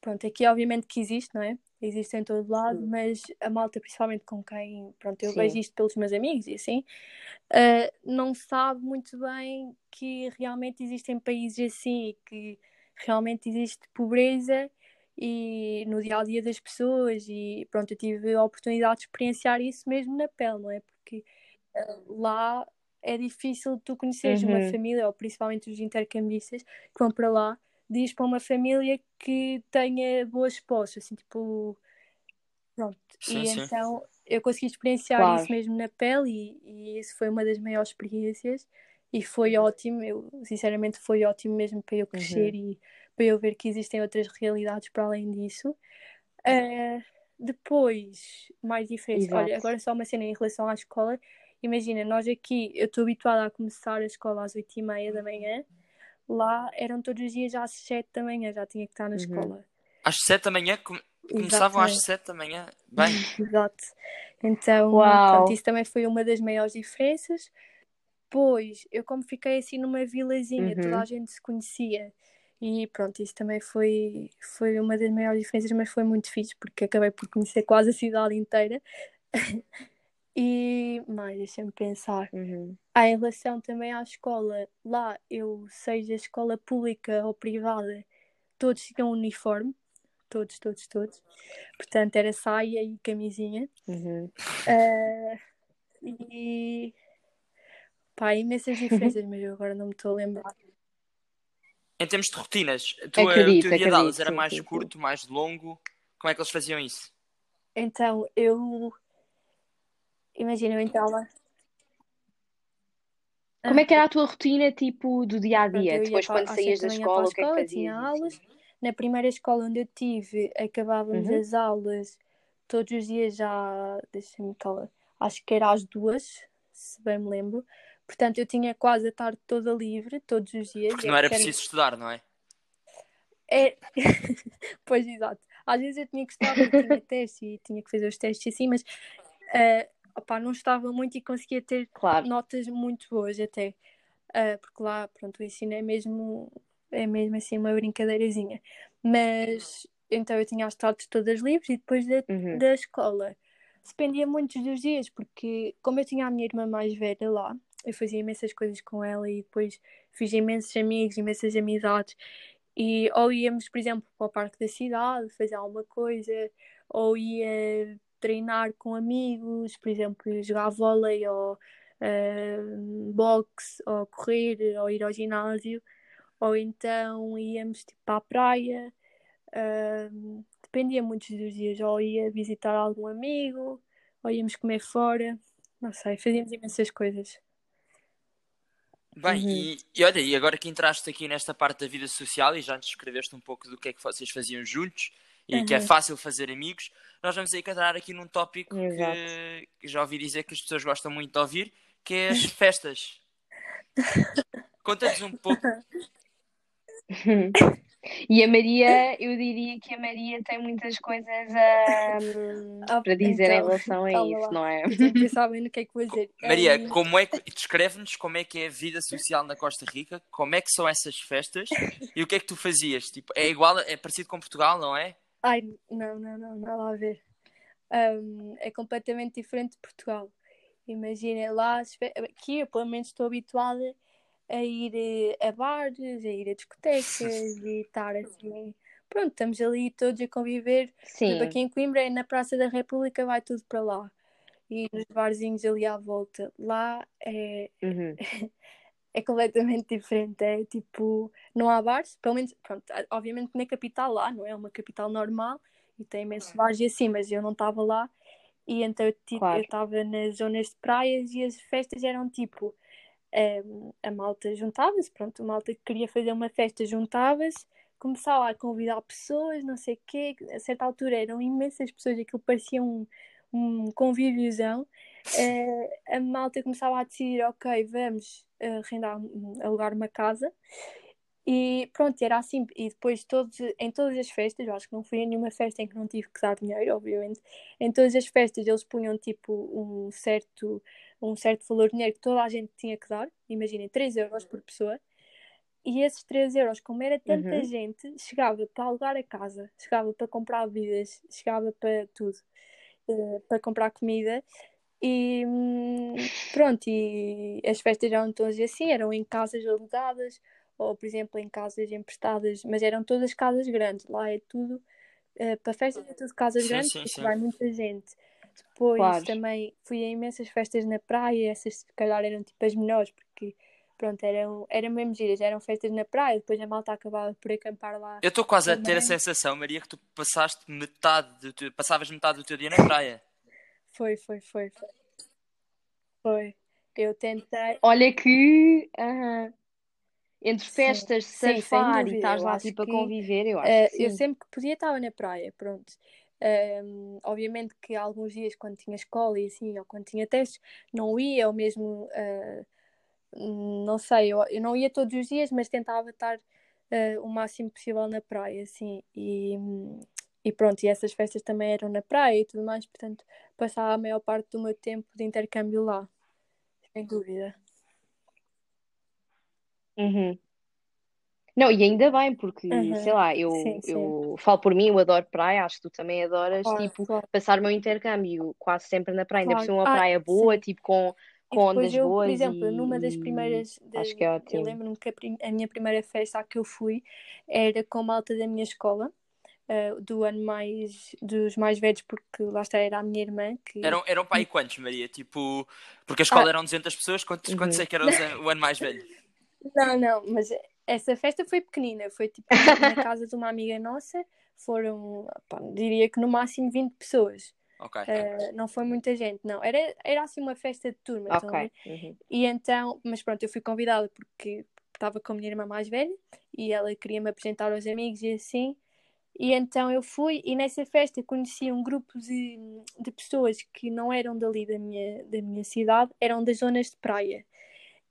[SPEAKER 3] pronto, aqui obviamente que existe, não é? existe em todo lado, Sim. mas a malta, principalmente com quem pronto, eu Sim. vejo isto pelos meus amigos e assim, uh, não sabe muito bem que realmente existem países assim e que realmente existe pobreza e no dia a dia das pessoas e pronto, eu tive a oportunidade de experienciar isso mesmo na pele, não é? Porque uh, lá é difícil tu conheceres uhum. uma família, ou principalmente os intercambistas que vão para lá, diz para uma família que tenha boas posses, assim, tipo. Pronto. Sim, e sim. então eu consegui experienciar claro. isso mesmo na pele e, e isso foi uma das maiores experiências e foi ótimo. Eu, sinceramente, foi ótimo mesmo para eu crescer uhum. e para eu ver que existem outras realidades para além disso. Uh, depois, mais diferente. Olha, agora só uma cena em relação à escola. Imagina, nós aqui, eu estou habituada a começar a escola às 8h30 da manhã lá eram todos os dias às 7 da manhã, já tinha que estar na uhum. escola.
[SPEAKER 1] Às 7 da manhã? Começavam às 7 da manhã? Bem. [laughs]
[SPEAKER 3] Exato. Então, pronto, isso também foi uma das maiores diferenças. Pois, eu como fiquei assim numa vilazinha, uhum. toda a gente se conhecia. E pronto, isso também foi, foi uma das maiores diferenças, mas foi muito fixe, porque acabei por conhecer quase a cidade inteira. [laughs] E mais, deixa-me pensar. Uhum. Ah, em relação também à escola, lá eu, seja escola pública ou privada, todos tinham uniforme. Todos, todos, todos. Portanto, era saia e camisinha. Uhum. Uh, e pá, imensas diferenças, mas eu agora não me estou a lembrar.
[SPEAKER 1] Em termos de rotinas, tu, acredito, o teu dia de aulas era mais sim, curto, sim. mais longo? Como é que eles faziam isso?
[SPEAKER 3] Então, eu Imagina, eu entrava.
[SPEAKER 2] Como é que era a tua rotina, tipo, do dia a dia? Depois, quando saías da escola, o que é que fazias? Tinha
[SPEAKER 3] aulas. Na primeira escola onde eu tive, acabávamos uhum. as aulas todos os dias já. Deixa-me calar. Acho que era às duas, se bem me lembro. Portanto, eu tinha quase a tarde toda livre, todos os dias.
[SPEAKER 1] Porque não era preciso estudar, não é?
[SPEAKER 3] É. [laughs] pois, exato. Às vezes eu tinha que estudar porque tinha testes e tinha que fazer os testes assim, mas uh, opá, não estava muito e conseguia ter claro. notas muito boas até. Uh, porque lá, pronto, o ensino é mesmo, é mesmo assim uma brincadeirazinha. Mas então eu tinha as tardes todas livres e depois da, uhum. da escola dependia muito dos dias, porque como eu tinha a minha irmã mais velha lá, eu fazia imensas coisas com ela e depois fiz imensos amigos, imensas amizades. E ou íamos, por exemplo, para o parque da cidade fazer alguma coisa, ou ia treinar com amigos, por exemplo, jogar vôlei ou uh, boxe ou correr ou ir ao ginásio, ou então íamos tipo à praia, uh, dependia muitos dos dias, ou ia visitar algum amigo, ou íamos comer fora, não sei, fazíamos imensas coisas.
[SPEAKER 1] Bem, uhum. e, e, olha, e agora que entraste aqui nesta parte da vida social e já nos escreveste um pouco do que é que vocês faziam juntos, e uhum. que é uhum. fácil fazer amigos, nós vamos aí entrar aqui num tópico que, que, já ouvi dizer que as pessoas gostam muito de ouvir, que é as [laughs] festas. Conta-nos um pouco. [laughs]
[SPEAKER 2] E a Maria, [laughs] eu diria que a Maria tem muitas coisas a, ah, para dizer então, em relação a isso, lá. não é?
[SPEAKER 3] Pensar bem [laughs] no que é que vou dizer.
[SPEAKER 1] Maria, como é que descreve-nos como é que é a vida social na Costa Rica, como é que são essas festas e o que é que tu fazias? Tipo, é igual, é parecido com Portugal, não é?
[SPEAKER 3] Ai, não, não, não, nada a ver. um, é completamente diferente de Portugal. Imagina lá, aqui eu pelo menos estou habituada a ir eh, a bares, a ir a discotecas [laughs] e estar assim. Pronto, estamos ali todos a conviver. Sim. Aqui em Coimbra, na Praça da República, vai tudo para lá. E nos barzinhos ali à volta. Lá é, uhum. [laughs] é completamente diferente. É tipo, não há bares, pelo menos, pronto, obviamente na capital lá, não é uma capital normal e tem imensos bares e assim, mas eu não estava lá. E então tipo, claro. eu estava nas zonas de praias e as festas eram tipo a, a malta juntava-se, pronto, a malta que queria fazer uma festa juntava-se, começava a convidar pessoas, não sei o quê, a certa altura eram imensas pessoas, aquilo parecia um, um convíviozão, uh, a malta começava a decidir, ok, vamos uh, arrendar, alugar uma casa, e pronto, era assim. E depois, todos, em todas as festas, eu acho que não fui em nenhuma festa em que não tive que dar dinheiro, obviamente. Em todas as festas, eles punham tipo um certo um certo valor de dinheiro que toda a gente tinha que dar, imaginem, 3 euros por pessoa, e esses 3 euros, como era tanta uhum. gente, chegava para alugar a casa, chegava para comprar bebidas, chegava para tudo, uh, para comprar comida, e hum, pronto, e as festas eram todas assim, eram em casas alugadas, ou por exemplo em casas emprestadas, mas eram todas casas grandes, lá é tudo, uh, para festas é tudo casas sim, grandes, sim, porque sim. vai muita gente. Depois claro. também fui a imensas festas na praia, essas se calhar eram tipo as menores, porque pronto, eram, eram mesmo giras, eram festas na praia, depois a malta acabava por acampar lá.
[SPEAKER 1] Eu estou quase também. a ter a sensação, Maria, que tu passaste metade do teu, passavas metade do teu dia na praia.
[SPEAKER 3] Foi, foi, foi, foi. Foi. Eu tentei.
[SPEAKER 2] Olha que. Uh -huh. Entre festas, sim, surfar e estás lá tipo a conviver, eu acho. Uh,
[SPEAKER 3] eu sempre que podia estava na praia, pronto. Um, obviamente que alguns dias, quando tinha escola e assim, ou quando tinha testes, não ia, ou mesmo, uh, não sei, eu, eu, não ia todos os dias, mas tentava estar uh, o máximo possível na praia, assim, e, e pronto, e essas festas também eram na praia e tudo mais, portanto, passava a maior parte do meu tempo de intercâmbio lá, sem dúvida.
[SPEAKER 2] Uhum. Não, e ainda bem, porque, uhum. sei lá, eu, sim, sim. eu falo por mim, eu adoro praia, acho que tu também adoras, claro, tipo, claro. passar o meu intercâmbio quase sempre na praia, claro. ainda por ser uma ah, praia boa, sim. tipo, com, com ondas
[SPEAKER 3] eu,
[SPEAKER 2] boas.
[SPEAKER 3] Por exemplo, e... numa das primeiras. De... Acho que é ótimo. Eu lembro-me que a, prim... a, minha primeira festa a que eu fui era com a malta da minha escola. Uh, do ano mais dos mais velhos, porque lá está, era a minha irmã. Que...
[SPEAKER 1] Eram, eram para aí quantos, Maria? Tipo, porque a escola ah. eram 200 pessoas, quantos, uhum. quantos é que era o ano mais velho? [laughs]
[SPEAKER 3] Não, não, mas essa festa foi pequenina, foi tipo na [laughs] casa de uma amiga nossa, foram, pá, diria que no máximo 20 pessoas.
[SPEAKER 1] Okay.
[SPEAKER 3] Uh, não foi muita gente, não. Era, era assim uma festa de turma. Okay. Uhum. E então, mas pronto, eu fui convidada porque estava com a minha irmã mais velha e ela queria me apresentar aos amigos e assim. E então eu fui e nessa festa conheci um grupo de, de pessoas que não eram dali da minha, da minha cidade, eram das zonas de praia.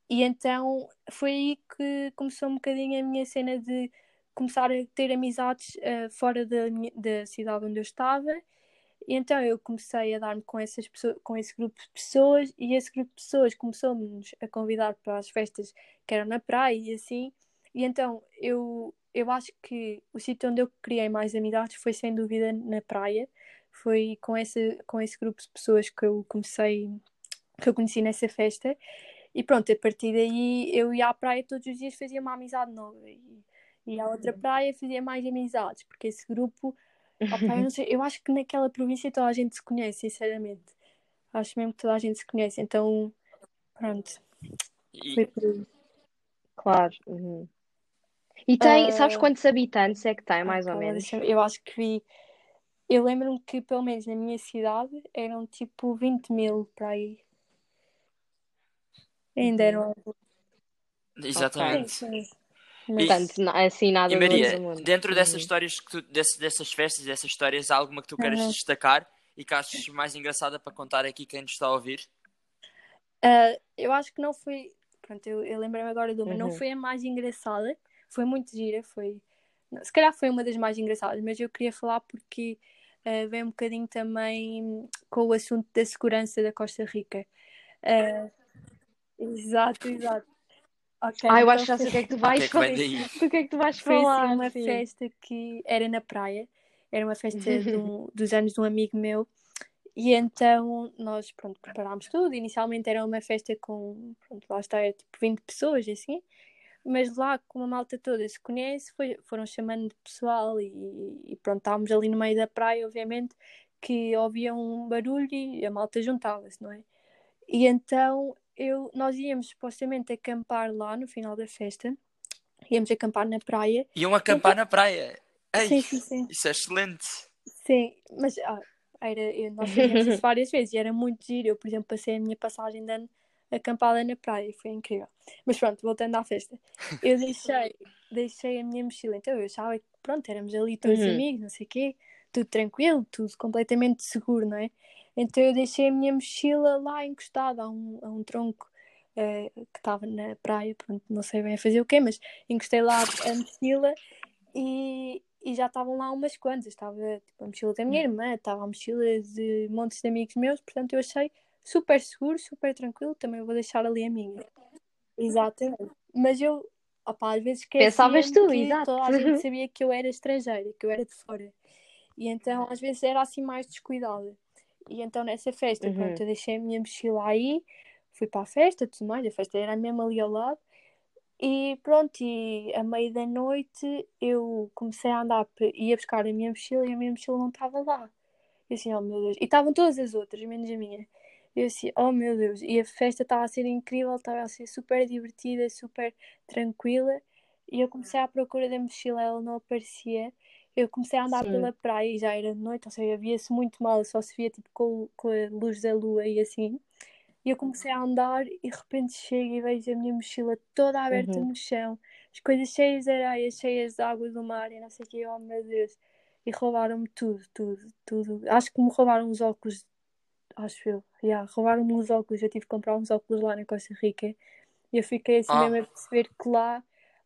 [SPEAKER 3] E então foi aí que começou um bocadinho a minha cena de começar a ter amizades uh, fora da, da cidade onde eu estava. E então eu comecei a dar-me com, essas pessoas, com esse grupo de pessoas e esse grupo de pessoas começou-nos a convidar para as festas que eram na praia e assim. E então eu, eu acho que o sítio onde eu criei mais amizades foi sem dúvida na praia. Foi com esse, com esse grupo de pessoas que eu comecei, que eu conheci nessa festa. E pronto, a partir daí eu ia à praia todos os dias, fazia uma amizade nova. E, e à outra uhum. praia fazia mais amizades, porque esse grupo, opa, eu, [laughs] sei, eu, acho que naquela província toda a gente se conhece, sinceramente. Acho mesmo que toda a gente se conhece, então pronto.
[SPEAKER 2] Foi por aí. Claro. Uhum. E tem, uh... sabes quantos habitantes é que tem, mais ou menos?
[SPEAKER 3] Eu acho que vi. Eu lembro-me que, pelo menos na minha cidade, eram tipo 20 mil para aí. Ainda eram. Uhum.
[SPEAKER 1] Exatamente.
[SPEAKER 2] Okay. Portanto, assim nada
[SPEAKER 1] e Maria, dentro uhum. dessas histórias, que tu, desse, dessas festas, dessas histórias, há alguma que tu queres uhum. destacar e que achas mais engraçada para contar aqui quem nos está a ouvir?
[SPEAKER 3] Uh, eu acho que não foi. Pronto, eu, eu lembrei-me agora de uma, uhum. não foi a mais engraçada, foi muito gira, foi. Se calhar foi uma das mais engraçadas, mas eu queria falar porque uh, vem um bocadinho também com o assunto da segurança da Costa Rica. Uh, Exato, exato.
[SPEAKER 2] Okay, ah, eu então acho que já sei o que é que tu vais falar. [laughs] O que é que tu vais
[SPEAKER 3] foi,
[SPEAKER 2] falar?
[SPEAKER 3] Foi uma festa que era na praia, era uma festa [laughs] um, dos anos de um amigo meu e então nós, pronto, preparámos tudo. Inicialmente era uma festa com, pronto, lá está, era tipo 20 pessoas, assim. Mas lá, como a malta toda se conhece, foi, foram chamando de pessoal e, e pronto, estávamos ali no meio da praia, obviamente, que ouvia um barulho e a malta juntava-se, não é? E então eu, nós íamos supostamente acampar lá no final da festa, íamos acampar na praia.
[SPEAKER 1] Iam acampar então... na praia? Ei,
[SPEAKER 3] sim, sim, sim.
[SPEAKER 1] Isso é excelente.
[SPEAKER 3] Sim, mas ah, era, eu, nós fizemos isso várias vezes e era muito giro. Eu, por exemplo, passei a minha passagem de ano acampada na praia e foi incrível. Mas pronto, voltando à festa, eu deixei, deixei a minha mochila. Então eu achava que pronto, éramos ali todos uhum. amigos, não sei o quê, tudo tranquilo, tudo completamente seguro, não é? Então eu deixei a minha mochila lá encostada a um, a um tronco uh, que estava na praia, pronto, não sei bem fazer o quê, mas encostei lá a mochila e, e já estavam lá umas quantas. Estava tipo, a mochila da minha hum. irmã, estava a mochila de montes de amigos meus, portanto eu achei super seguro, super tranquilo. Também vou deixar ali a minha. Exatamente. Mas eu, opa, às vezes
[SPEAKER 2] Pensavas tu,
[SPEAKER 3] que
[SPEAKER 2] exato.
[SPEAKER 3] toda a gente [laughs] sabia que eu era estrangeira, que eu era de fora. E então às vezes era assim mais descuidada. E então nessa festa, uhum. pronto, eu deixei a minha mochila aí, fui para a festa, tudo mais, a festa era mesmo ali ao lado. E pronto, e a meio da noite eu comecei a andar, ia buscar a minha mochila e a minha mochila não estava lá. E assim, oh meu Deus. E estavam todas as outras, menos a minha. Eu assim, oh meu Deus. E a festa estava a ser incrível, estava a ser super divertida, super tranquila. E eu comecei à procura da mochila, ela não aparecia. Eu comecei a andar Sim. pela praia e já era de noite, ou seja, via-se muito mal, só se via tipo com, com a luz da lua e assim. E eu comecei a andar e de repente chego e vejo a minha mochila toda aberta uhum. no chão, as coisas cheias de areia, cheias de água do mar e não sei o que, oh meu Deus. E roubaram-me tudo, tudo, tudo. Acho que me roubaram os óculos, acho eu. Yeah, roubaram-me os óculos, eu tive que comprar uns óculos lá na Costa Rica. E eu fiquei assim ah. mesmo a perceber que lá,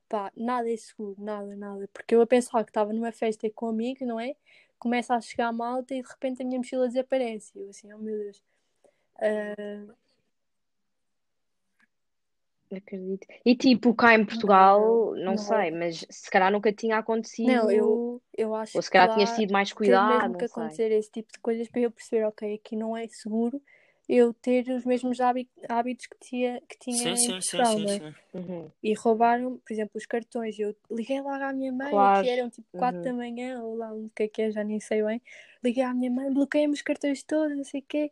[SPEAKER 3] pá, nada é seguro, nada, nada. Porque eu a pensar que estava numa festa com amigos, não é? Começa a chegar malta e de repente a minha mochila desaparece. Eu assim, oh meu Deus. Uh,
[SPEAKER 2] Acredito. E tipo, cá em Portugal, não, não sei, mas se calhar nunca tinha acontecido.
[SPEAKER 3] Não, eu, eu acho
[SPEAKER 2] Ou se calhar tinhas tido mais cuidado.
[SPEAKER 3] Mesmo que acontecer esse tipo de coisas para eu perceber, ok, aqui não é seguro eu ter os mesmos hábitos que tinha, que tinha sim, em Portugal, sim, sim, é? sim. Uhum. E roubaram, por exemplo, os cartões. Eu liguei logo à minha mãe, claro. que eram tipo 4 uhum. da manhã, ou lá o que é que é, já nem sei bem. Liguei à minha mãe, bloqueei-me os cartões todos, não sei o quê.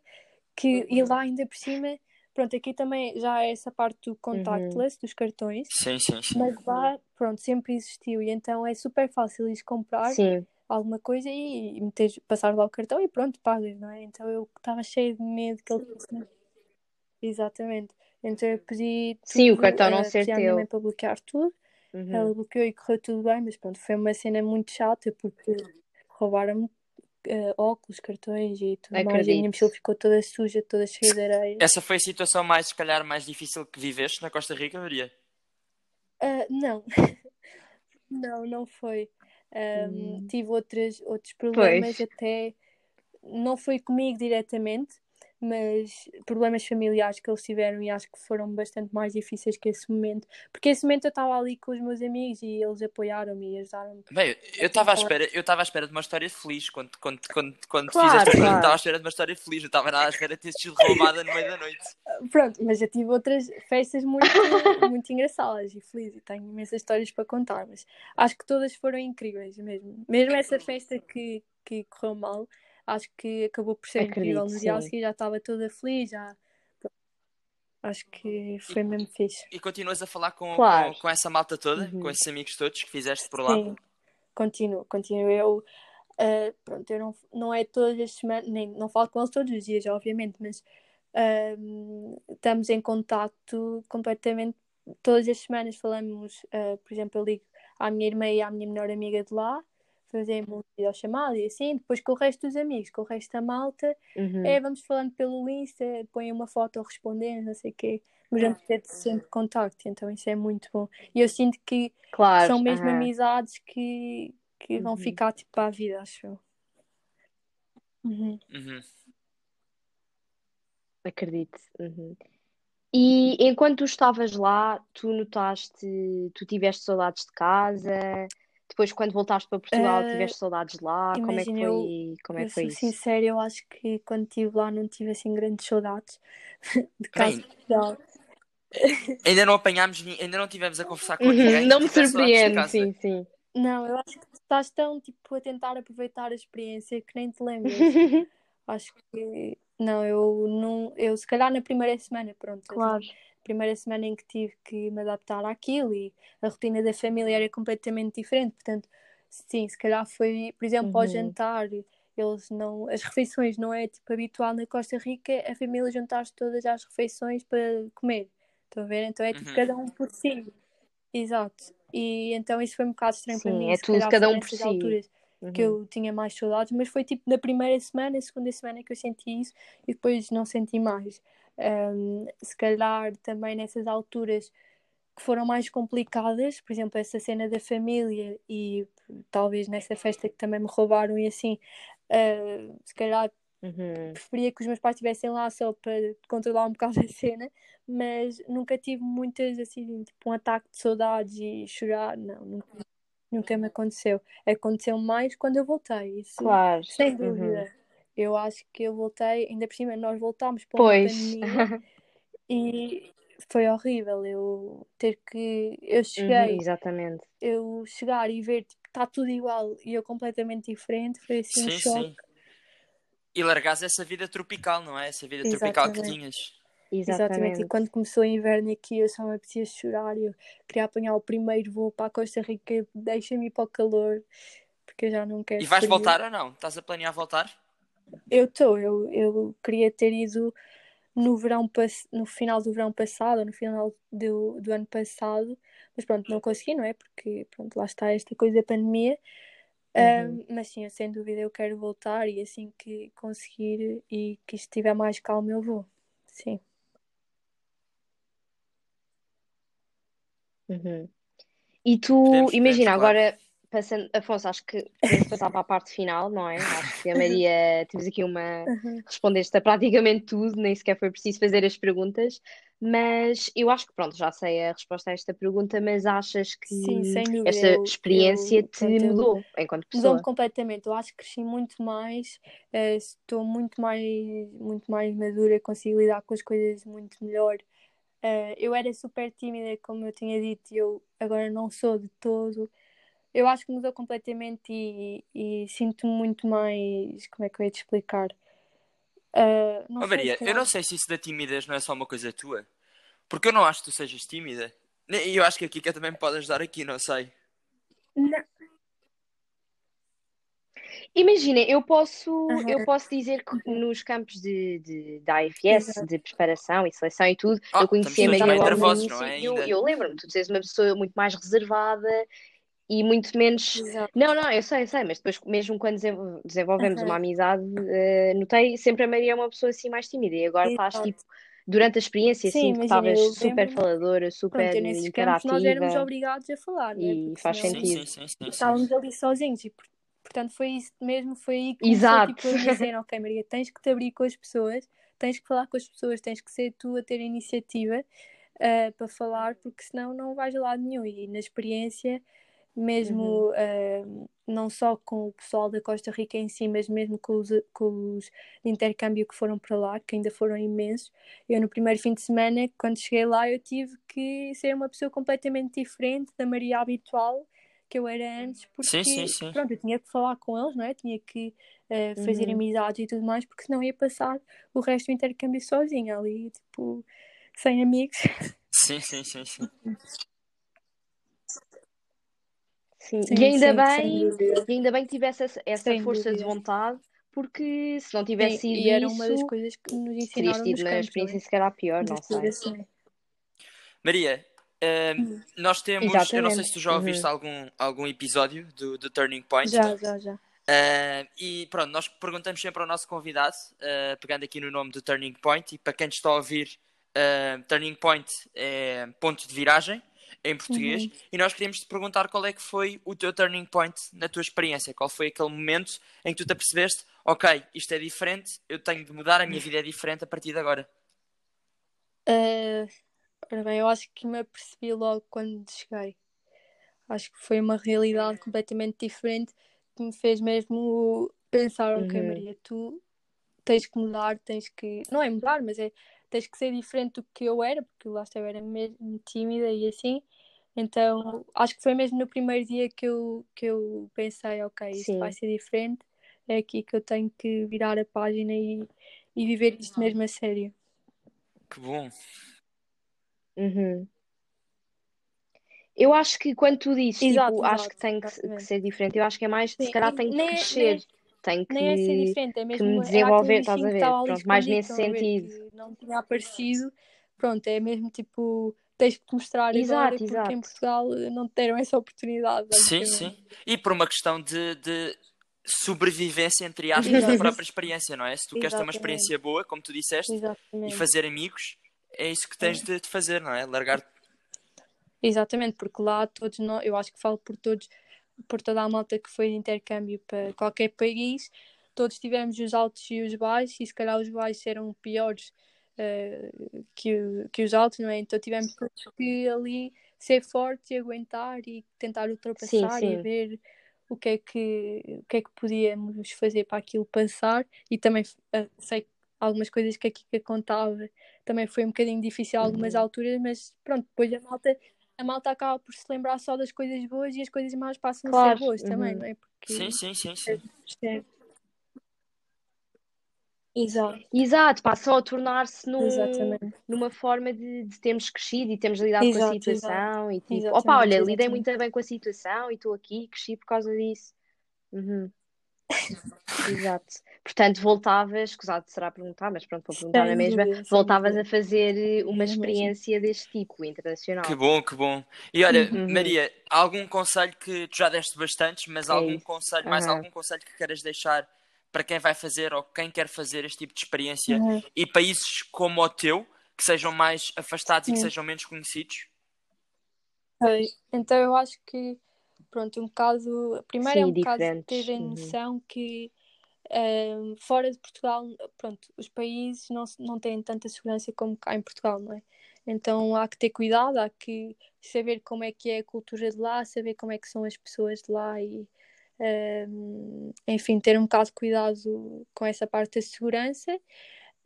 [SPEAKER 3] Que, uhum. E lá ainda por cima Pronto, aqui também já é essa parte do contactless, uhum. dos cartões.
[SPEAKER 1] Sim, sim, sim.
[SPEAKER 3] Mas lá, pronto, sempre existiu. E então é super fácil ir comprar sim. Alguma coisa e meter, passar lá o cartão e pronto, pagas, não é? Então eu estava cheio de medo que ele fosse. Exatamente. Então eu pedi. Tudo,
[SPEAKER 2] sim, o cartão não uh, ser
[SPEAKER 3] teu. para bloquear tudo. Uhum. Ela bloqueou e correu tudo bem, mas pronto, foi uma cena muito chata porque roubaram-me uh, óculos, cartões e tudo Acredito. mais. E a minha mochila ficou toda suja, toda cheia de areia.
[SPEAKER 1] Essa foi a situação mais, se calhar, mais difícil que viveste na Costa Rica, Maria?
[SPEAKER 3] Uh, não. [laughs] não, não foi. Um, hum. Tive outras, outros problemas pois. até. Não foi comigo diretamente, mas problemas familiares que eles tiveram e acho que foram bastante mais difíceis que esse momento. Porque esse momento eu estava ali com os meus amigos e eles apoiaram-me e ajudaram-me.
[SPEAKER 1] Bem, eu estava à espera, eu estava à espera de uma história feliz quando, quando, quando, quando claro, fizeste claro. estava à espera de uma história feliz, não estava nada à espera de ter sido roubada no meio da noite.
[SPEAKER 3] Pronto, mas eu tive outras festas muito, [laughs] muito engraçadas e felizes e tenho imensas histórias para contar, mas acho que todas foram incríveis mesmo. Mesmo essa festa que, que correu mal acho que acabou por ser Acredito, incrível. No dia a seguir já estava toda feliz, já. Acho que foi e, mesmo fixe.
[SPEAKER 1] E continuas a falar com, claro. com, com, essa malta toda, uhum. com esses amigos todos que fizeste por lá?
[SPEAKER 3] Sim, continuo, continuo. Eu, uh, pronto, eu não, não é todas as semanas, nem, não falo com eles todos os dias, obviamente, mas uh, estamos em contato completamente todas as semanas. Falamos, uh, por exemplo, eu ligo à minha irmã e à minha melhor amiga de lá fazemos videochamada e assim, depois com o resto dos amigos, com o resto da malta, uhum. é, vamos falando pelo Insta, põe uma foto respondendo, não sei o quê, mas vamos ter sempre contacto, então isso é muito bom. E eu sinto que claro, são mesmo uhum. amizades que, que vão uhum. ficar tipo para a vida, acho eu. Uhum.
[SPEAKER 1] Uhum.
[SPEAKER 2] Acredito. Uhum. E enquanto tu estavas lá, tu notaste, tu tiveste saudades de casa, depois quando voltaste para Portugal uh, tiveste saudades lá? Como é que foi, eu, como é que foi
[SPEAKER 3] isso? sincero, eu acho que quando estive lá não tive assim grandes saudades [laughs] de casa de Portugal. [laughs]
[SPEAKER 1] Ainda não apanhámos, ainda não tivemos a conversar com uhum, ninguém.
[SPEAKER 2] Não me surpreende, sim, sim.
[SPEAKER 3] Não, eu acho que estás tão tipo a tentar aproveitar a experiência que nem te lembras. [laughs] acho que não, eu não, eu se calhar na primeira semana, pronto.
[SPEAKER 2] Claro.
[SPEAKER 3] Primeira semana em que tive que me adaptar àquilo e a rotina da família era completamente diferente, portanto, sim, se calhar foi, por exemplo, uhum. ao jantar, eles não, as refeições não é tipo habitual na Costa Rica, a família juntar-se todas às refeições para comer. Estão a ver? Então é tipo uhum. cada um por si. Exato. E então isso foi um bocado estranho
[SPEAKER 2] Sim,
[SPEAKER 3] para mim.
[SPEAKER 2] É tudo cada um por si.
[SPEAKER 3] Alturas uhum. que eu tinha mais saudades, mas foi tipo na primeira semana, segunda semana que eu senti isso e depois não senti mais. Um, se calhar também nessas alturas que foram mais complicadas, por exemplo, essa cena da família e talvez nessa festa que também me roubaram e assim, uh, se calhar
[SPEAKER 2] uhum.
[SPEAKER 3] preferia que os meus pais estivessem lá só para controlar um bocado [laughs] a cena, mas nunca tive muitas assim, tipo um ataque de saudades e chorar, não, nunca, nunca me aconteceu. Aconteceu mais quando eu voltei, isso,
[SPEAKER 2] claro.
[SPEAKER 3] sem
[SPEAKER 2] uhum.
[SPEAKER 3] dúvida. Uhum. Eu acho que eu voltei, ainda por cima, nós voltámos para pois. pandemia [laughs] e foi horrível eu ter que. Eu cheguei.
[SPEAKER 2] Uhum, exatamente.
[SPEAKER 3] Eu chegar e ver que tipo, está tudo igual e eu completamente diferente, foi assim sim, um choque. Sim.
[SPEAKER 1] E largares essa vida tropical, não é? Essa vida Exatamente. tropical que tinhas.
[SPEAKER 3] Exatamente. Exatamente. E quando começou o inverno aqui, eu só me apetecia chorar. Eu queria apanhar o primeiro voo para a Costa Rica, deixa-me ir para o calor, porque eu já não quero.
[SPEAKER 1] E vais frio. voltar ou não? Estás a planear voltar?
[SPEAKER 3] Eu estou, eu, eu queria ter ido no verão no final do verão passado, no final do, do ano passado, mas pronto, não consegui, não é? Porque pronto, lá está esta coisa da pandemia. Uhum. Um, mas sim, sem dúvida eu quero voltar e assim que conseguir e que estiver mais calmo eu vou. Sim.
[SPEAKER 2] Uhum. E tu, podemos, imagina, podemos, agora passando, Afonso, acho que [laughs] podemos passar para a parte final, não é? Acho que a Maria, [laughs] temos aqui uma. Uhum. Respondeste a praticamente tudo, nem sequer foi preciso fazer as perguntas, mas eu acho que, pronto, já sei a resposta a esta pergunta, mas achas que
[SPEAKER 3] Sim,
[SPEAKER 2] esta eu, experiência eu, te mudou enquanto pessoa?
[SPEAKER 3] Mudou-me completamente, eu acho que cresci muito mais, uh, estou muito mais, muito mais madura, consigo lidar com as coisas muito melhor. Uh, eu era super tímida, como eu tinha dito, e eu agora não sou de todo eu acho que mudou completamente e, e sinto-me muito mais. Como é que eu ia te explicar? Uh,
[SPEAKER 1] não oh, Maria, eu não sei se isso da timidez não é só uma coisa tua. Porque eu não acho que tu sejas tímida. E eu acho que a Kika também me pode ajudar aqui, não sei.
[SPEAKER 3] Não.
[SPEAKER 2] Imagina, eu posso, uhum. eu posso dizer que nos campos de, de, da AFS, Exato. de preparação e seleção e tudo, oh, eu conhecia a Maria logo no início. É, eu, eu lembro-me, tu dizes uma pessoa muito mais reservada e muito menos. Exato. Não, não, eu sei, eu sei, mas depois, mesmo quando desenvolvemos uhum. uma amizade, uh, notei sempre a Maria é uma pessoa assim mais tímida e agora Exato. estás tipo. Durante a experiência, Sim, assim, estavas super faladora, super Pronto, interativa.
[SPEAKER 3] nós éramos obrigados a falar, né?
[SPEAKER 2] E faz sentido.
[SPEAKER 1] Sim, sim, sim,
[SPEAKER 3] estávamos ali sozinhos e, portanto, foi isso mesmo, foi aí que começou, Exato. tipo, a dizer, ok, Maria, tens que te abrir com as pessoas, tens que falar com as pessoas, tens que ser tu a ter a iniciativa uh, para falar, porque senão não vais a lado nenhum. E na experiência mesmo uhum. uh, não só com o pessoal da Costa Rica em si, mas mesmo com os, com os de intercâmbio que foram para lá, que ainda foram imensos. Eu, no primeiro fim de semana, quando cheguei lá, eu tive que ser uma pessoa completamente diferente da Maria habitual que eu era antes, porque
[SPEAKER 1] sim, sim, sim.
[SPEAKER 3] Pronto, eu tinha que falar com eles, não é? Tinha que uh, fazer uhum. amizades e tudo mais, porque senão ia passar o resto do intercâmbio sozinha ali, tipo, sem amigos.
[SPEAKER 1] Sim, sim, sim, sim. [laughs]
[SPEAKER 2] Sim, sim e ainda sim, bem, e ainda bem que tivesse essa, essa força dúvida. de vontade, porque se não tivesse sido e
[SPEAKER 3] era uma das coisas que nos ensinaram
[SPEAKER 2] tido uma experiência se calhar pior, não sei. Assim.
[SPEAKER 1] Maria, uh, nós temos, Exatamente. eu não sei se tu já ouviste uhum. algum, algum episódio do, do Turning Point.
[SPEAKER 3] Já, já, já.
[SPEAKER 1] Uh, e pronto, nós perguntamos sempre ao nosso convidado, uh, pegando aqui no nome do Turning Point, e para quem está a ouvir, uh, Turning Point é ponto de viragem em português, uhum. e nós queríamos te perguntar qual é que foi o teu turning point na tua experiência, qual foi aquele momento em que tu te apercebeste, ok, isto é diferente, eu tenho de mudar, a minha vida é diferente a partir de agora.
[SPEAKER 3] Uh, ora bem, eu acho que me apercebi logo quando cheguei. Acho que foi uma realidade completamente diferente que me fez mesmo pensar, ok,
[SPEAKER 2] Uhum.
[SPEAKER 3] Maria, tu tens que mudar, tens que. Não é mudar, mas é tens que ser diferente do que eu era, porque lá está eu era mesmo tímida e assim. Então acho que foi mesmo no primeiro dia que eu, que eu pensei, ok, isto
[SPEAKER 2] Sim.
[SPEAKER 3] vai ser diferente, é aqui que eu tenho que virar a página e, e viver isto mesmo a sério.
[SPEAKER 1] Que bom.
[SPEAKER 2] Uhum. Eu acho que quando tu dizes,
[SPEAKER 3] Exato,
[SPEAKER 2] tipo, acho
[SPEAKER 3] exato,
[SPEAKER 2] que tem que, que ser diferente, eu acho que é mais, se
[SPEAKER 3] Sim,
[SPEAKER 2] calhar
[SPEAKER 3] e
[SPEAKER 2] tem que
[SPEAKER 3] nem é-
[SPEAKER 2] crescer, tem que,
[SPEAKER 3] Nem é ser diferente, é
[SPEAKER 2] que
[SPEAKER 3] mesmo
[SPEAKER 2] me
[SPEAKER 3] era
[SPEAKER 2] desenvolver, estás a
[SPEAKER 3] que
[SPEAKER 2] ver? Pronto, mais nesse sentido.
[SPEAKER 3] que não tinha aparecido. Pronto, é mesmo tipo, tens que te mostrar agora
[SPEAKER 2] Exato,
[SPEAKER 3] porque
[SPEAKER 2] exato.
[SPEAKER 3] em Portugal eh, não te deram essa oportunidade,
[SPEAKER 1] Sim, sim. E por uma questão de, de sobrevivência, entre aspas, da
[SPEAKER 3] Exato.
[SPEAKER 1] própria experiência, não é? Se tu queres ter uma
[SPEAKER 3] Exatamente.
[SPEAKER 1] experiência boa, como tu disseste, e
[SPEAKER 3] Exatamente.
[SPEAKER 1] fazer amigos, é isso que tens de, de fazer, não é? Largar.
[SPEAKER 3] Exatamente, porque lá todos nós, eu acho que falo por todos, por toda a malta que foi de intercâmbio para qualquer país, todos tivemos os altos e os baixos, e se calhar os baixos eram piores que, que os altos, não é? Então tivemos todos que ali ser fortes e aguentar e tentar ultrapassar e
[SPEAKER 2] sim.
[SPEAKER 3] ver o que é que, o que é que podíamos fazer para aquilo passar e também eh, sei que algumas coisas que a Kika contava também foi um bocadinho difícil a algumas
[SPEAKER 2] Uhum.
[SPEAKER 3] alturas, mas pronto, depois a malta a malta acaba por se lembrar só das coisas boas e as coisas más passam a
[SPEAKER 2] Claro,
[SPEAKER 3] ser boas também,
[SPEAKER 2] uhum.
[SPEAKER 3] não é? Porque
[SPEAKER 1] Sim, sim, sim, sim.
[SPEAKER 3] é- Exato,
[SPEAKER 2] Exato, passam a tornar-se num, numa forma de, de termos crescido e termos lidado com a
[SPEAKER 3] Exato,
[SPEAKER 2] situação e tipo,
[SPEAKER 3] Exatamente,
[SPEAKER 2] opa, olha, lidei
[SPEAKER 3] exatamente.
[SPEAKER 2] muito bem com a situação e estou aqui, cresci por causa disso. Uhum. [laughs] Exato. Portanto, voltavas, escusado será perguntar, mas pronto, vou perguntar na mesma, voltavas a fazer eh, uma
[SPEAKER 3] mesmo.
[SPEAKER 2] experiência deste tipo, internacional.
[SPEAKER 1] Que bom, que bom. E olha,
[SPEAKER 2] Uhum.
[SPEAKER 1] Maria, algum conselho que tu já deste bastantes, mas
[SPEAKER 2] É
[SPEAKER 1] algum
[SPEAKER 2] isso.
[SPEAKER 1] conselho, mais algum conselho que queiras deixar para quem vai fazer ou quem quer fazer este tipo de experiência
[SPEAKER 3] Uhum.
[SPEAKER 1] e países como o teu, que sejam mais afastados e que sejam menos conhecidos?
[SPEAKER 3] Então eu acho que, pronto, um bocado. Primeiro é
[SPEAKER 2] Sim,
[SPEAKER 3] um bocado
[SPEAKER 2] diferentes.
[SPEAKER 3] terem
[SPEAKER 2] Uhum.
[SPEAKER 3] noção que ehm, fora de Portugal, pronto, os países não, não têm tanta segurança como cá em Portugal, não é? Então há que ter cuidado, há que saber como é que é a cultura de lá, saber como é que são as pessoas de lá e, ehm, enfim, ter um bocado de cuidado com essa parte da segurança.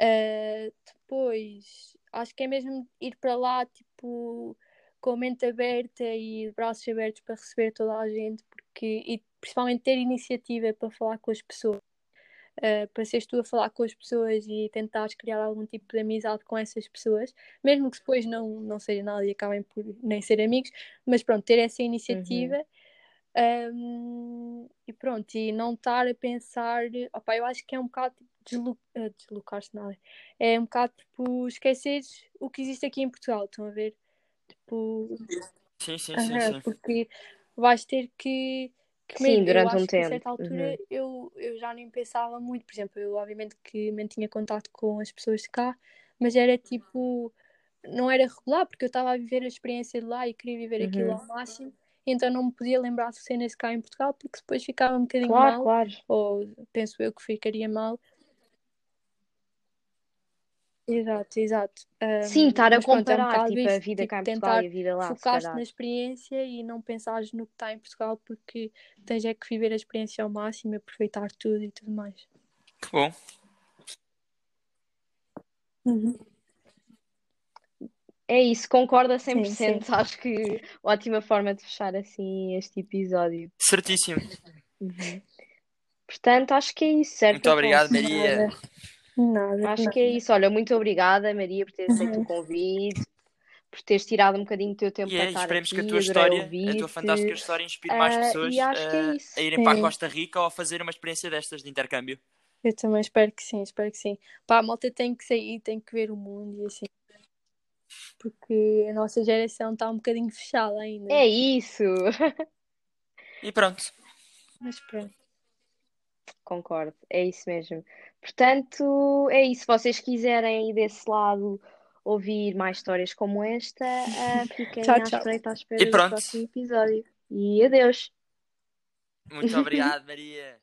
[SPEAKER 3] Uh, depois, acho que é mesmo ir para lá, tipo, com a mente aberta e de braços abertos para receber toda a gente, porque, e principalmente ter iniciativa para falar com as pessoas, uh, para seres tu a falar com as pessoas e tentares criar algum tipo de amizade com essas pessoas, mesmo que depois não, não seja nada e acabem por nem ser amigos, mas pronto, ter essa iniciativa. Um, e pronto, e não estar a pensar, opa, eu acho que é um bocado tipo, deslo uh, deslocar-se nada, é um bocado tipo esqueceres o que existe aqui em Portugal, estão a ver? Tipo,
[SPEAKER 1] Sim, sim, sim,
[SPEAKER 3] aham,
[SPEAKER 1] sim.
[SPEAKER 3] porque vais ter que, que
[SPEAKER 2] Sim, durante um
[SPEAKER 3] acho que a
[SPEAKER 2] tempo.
[SPEAKER 3] certa altura eu, eu já nem pensava muito, por exemplo, eu obviamente que mantinha contato com as pessoas de cá, mas era tipo, não era regular, porque eu estava a viver a experiência de lá e queria viver aquilo
[SPEAKER 2] Uhum.
[SPEAKER 3] ao máximo, então não me podia lembrar de cenas cá em Portugal, porque depois ficava um bocadinho
[SPEAKER 2] Claro,
[SPEAKER 3] mal,
[SPEAKER 2] claro.
[SPEAKER 3] ou penso eu que ficaria mal. Exato, exato.
[SPEAKER 2] Sim,
[SPEAKER 3] Um,
[SPEAKER 2] estar a
[SPEAKER 3] mas pronto, é um
[SPEAKER 2] comparar tipo, a
[SPEAKER 3] isso,
[SPEAKER 2] vida
[SPEAKER 3] tipo,
[SPEAKER 2] cá em Portugal
[SPEAKER 3] tentar
[SPEAKER 2] e a vida lá, calhar.
[SPEAKER 3] na experiência e não pensares no que está em Portugal, porque tens é que viver a experiência ao máximo, aproveitar tudo e tudo mais.
[SPEAKER 1] Que bom.
[SPEAKER 2] É isso, concordo a
[SPEAKER 3] Sim,
[SPEAKER 2] 100%.
[SPEAKER 3] sim. [laughs]
[SPEAKER 2] Acho que ótima forma de fechar assim este episódio.
[SPEAKER 1] Certíssimo.
[SPEAKER 2] Uhum. Portanto, acho que é isso, certo,
[SPEAKER 1] Muito obrigado? Maria.
[SPEAKER 3] Nada, nada,
[SPEAKER 2] Acho
[SPEAKER 3] nada.
[SPEAKER 2] que é isso. Olha, muito obrigada, Maria, por teres aceito
[SPEAKER 3] Uhum.
[SPEAKER 2] o convite, por teres tirado um badinho do teu tempo
[SPEAKER 1] E
[SPEAKER 2] para
[SPEAKER 1] é,
[SPEAKER 2] estar
[SPEAKER 1] esperemos que a
[SPEAKER 2] aqui.
[SPEAKER 1] tua história, a tua fantástica história, inspire mais
[SPEAKER 2] Ah,
[SPEAKER 1] pessoas
[SPEAKER 2] que é
[SPEAKER 1] a,
[SPEAKER 2] isso.
[SPEAKER 1] a irem para a
[SPEAKER 3] Sim.
[SPEAKER 1] Costa Rica ou a fazer uma experiência destas de intercâmbio.
[SPEAKER 3] Eu também espero que sim, espero que sim. Pá, a malta tem que sair, tem que ver o mundo e assim. Porque a nossa geração está um bocadinho fechada ainda.
[SPEAKER 2] É isso.
[SPEAKER 1] E pronto.
[SPEAKER 3] Mas pronto.
[SPEAKER 2] Concordo, é isso mesmo. Portanto, é isso. Se vocês quiserem ir desse lado ouvir mais histórias como esta, ah, fiquem
[SPEAKER 3] Tchau,
[SPEAKER 2] à
[SPEAKER 3] tchau.
[SPEAKER 2] espreita à espera
[SPEAKER 1] E
[SPEAKER 2] do
[SPEAKER 1] pronto.
[SPEAKER 2] próximo episódio. E adeus.
[SPEAKER 1] Muito obrigado, Maria.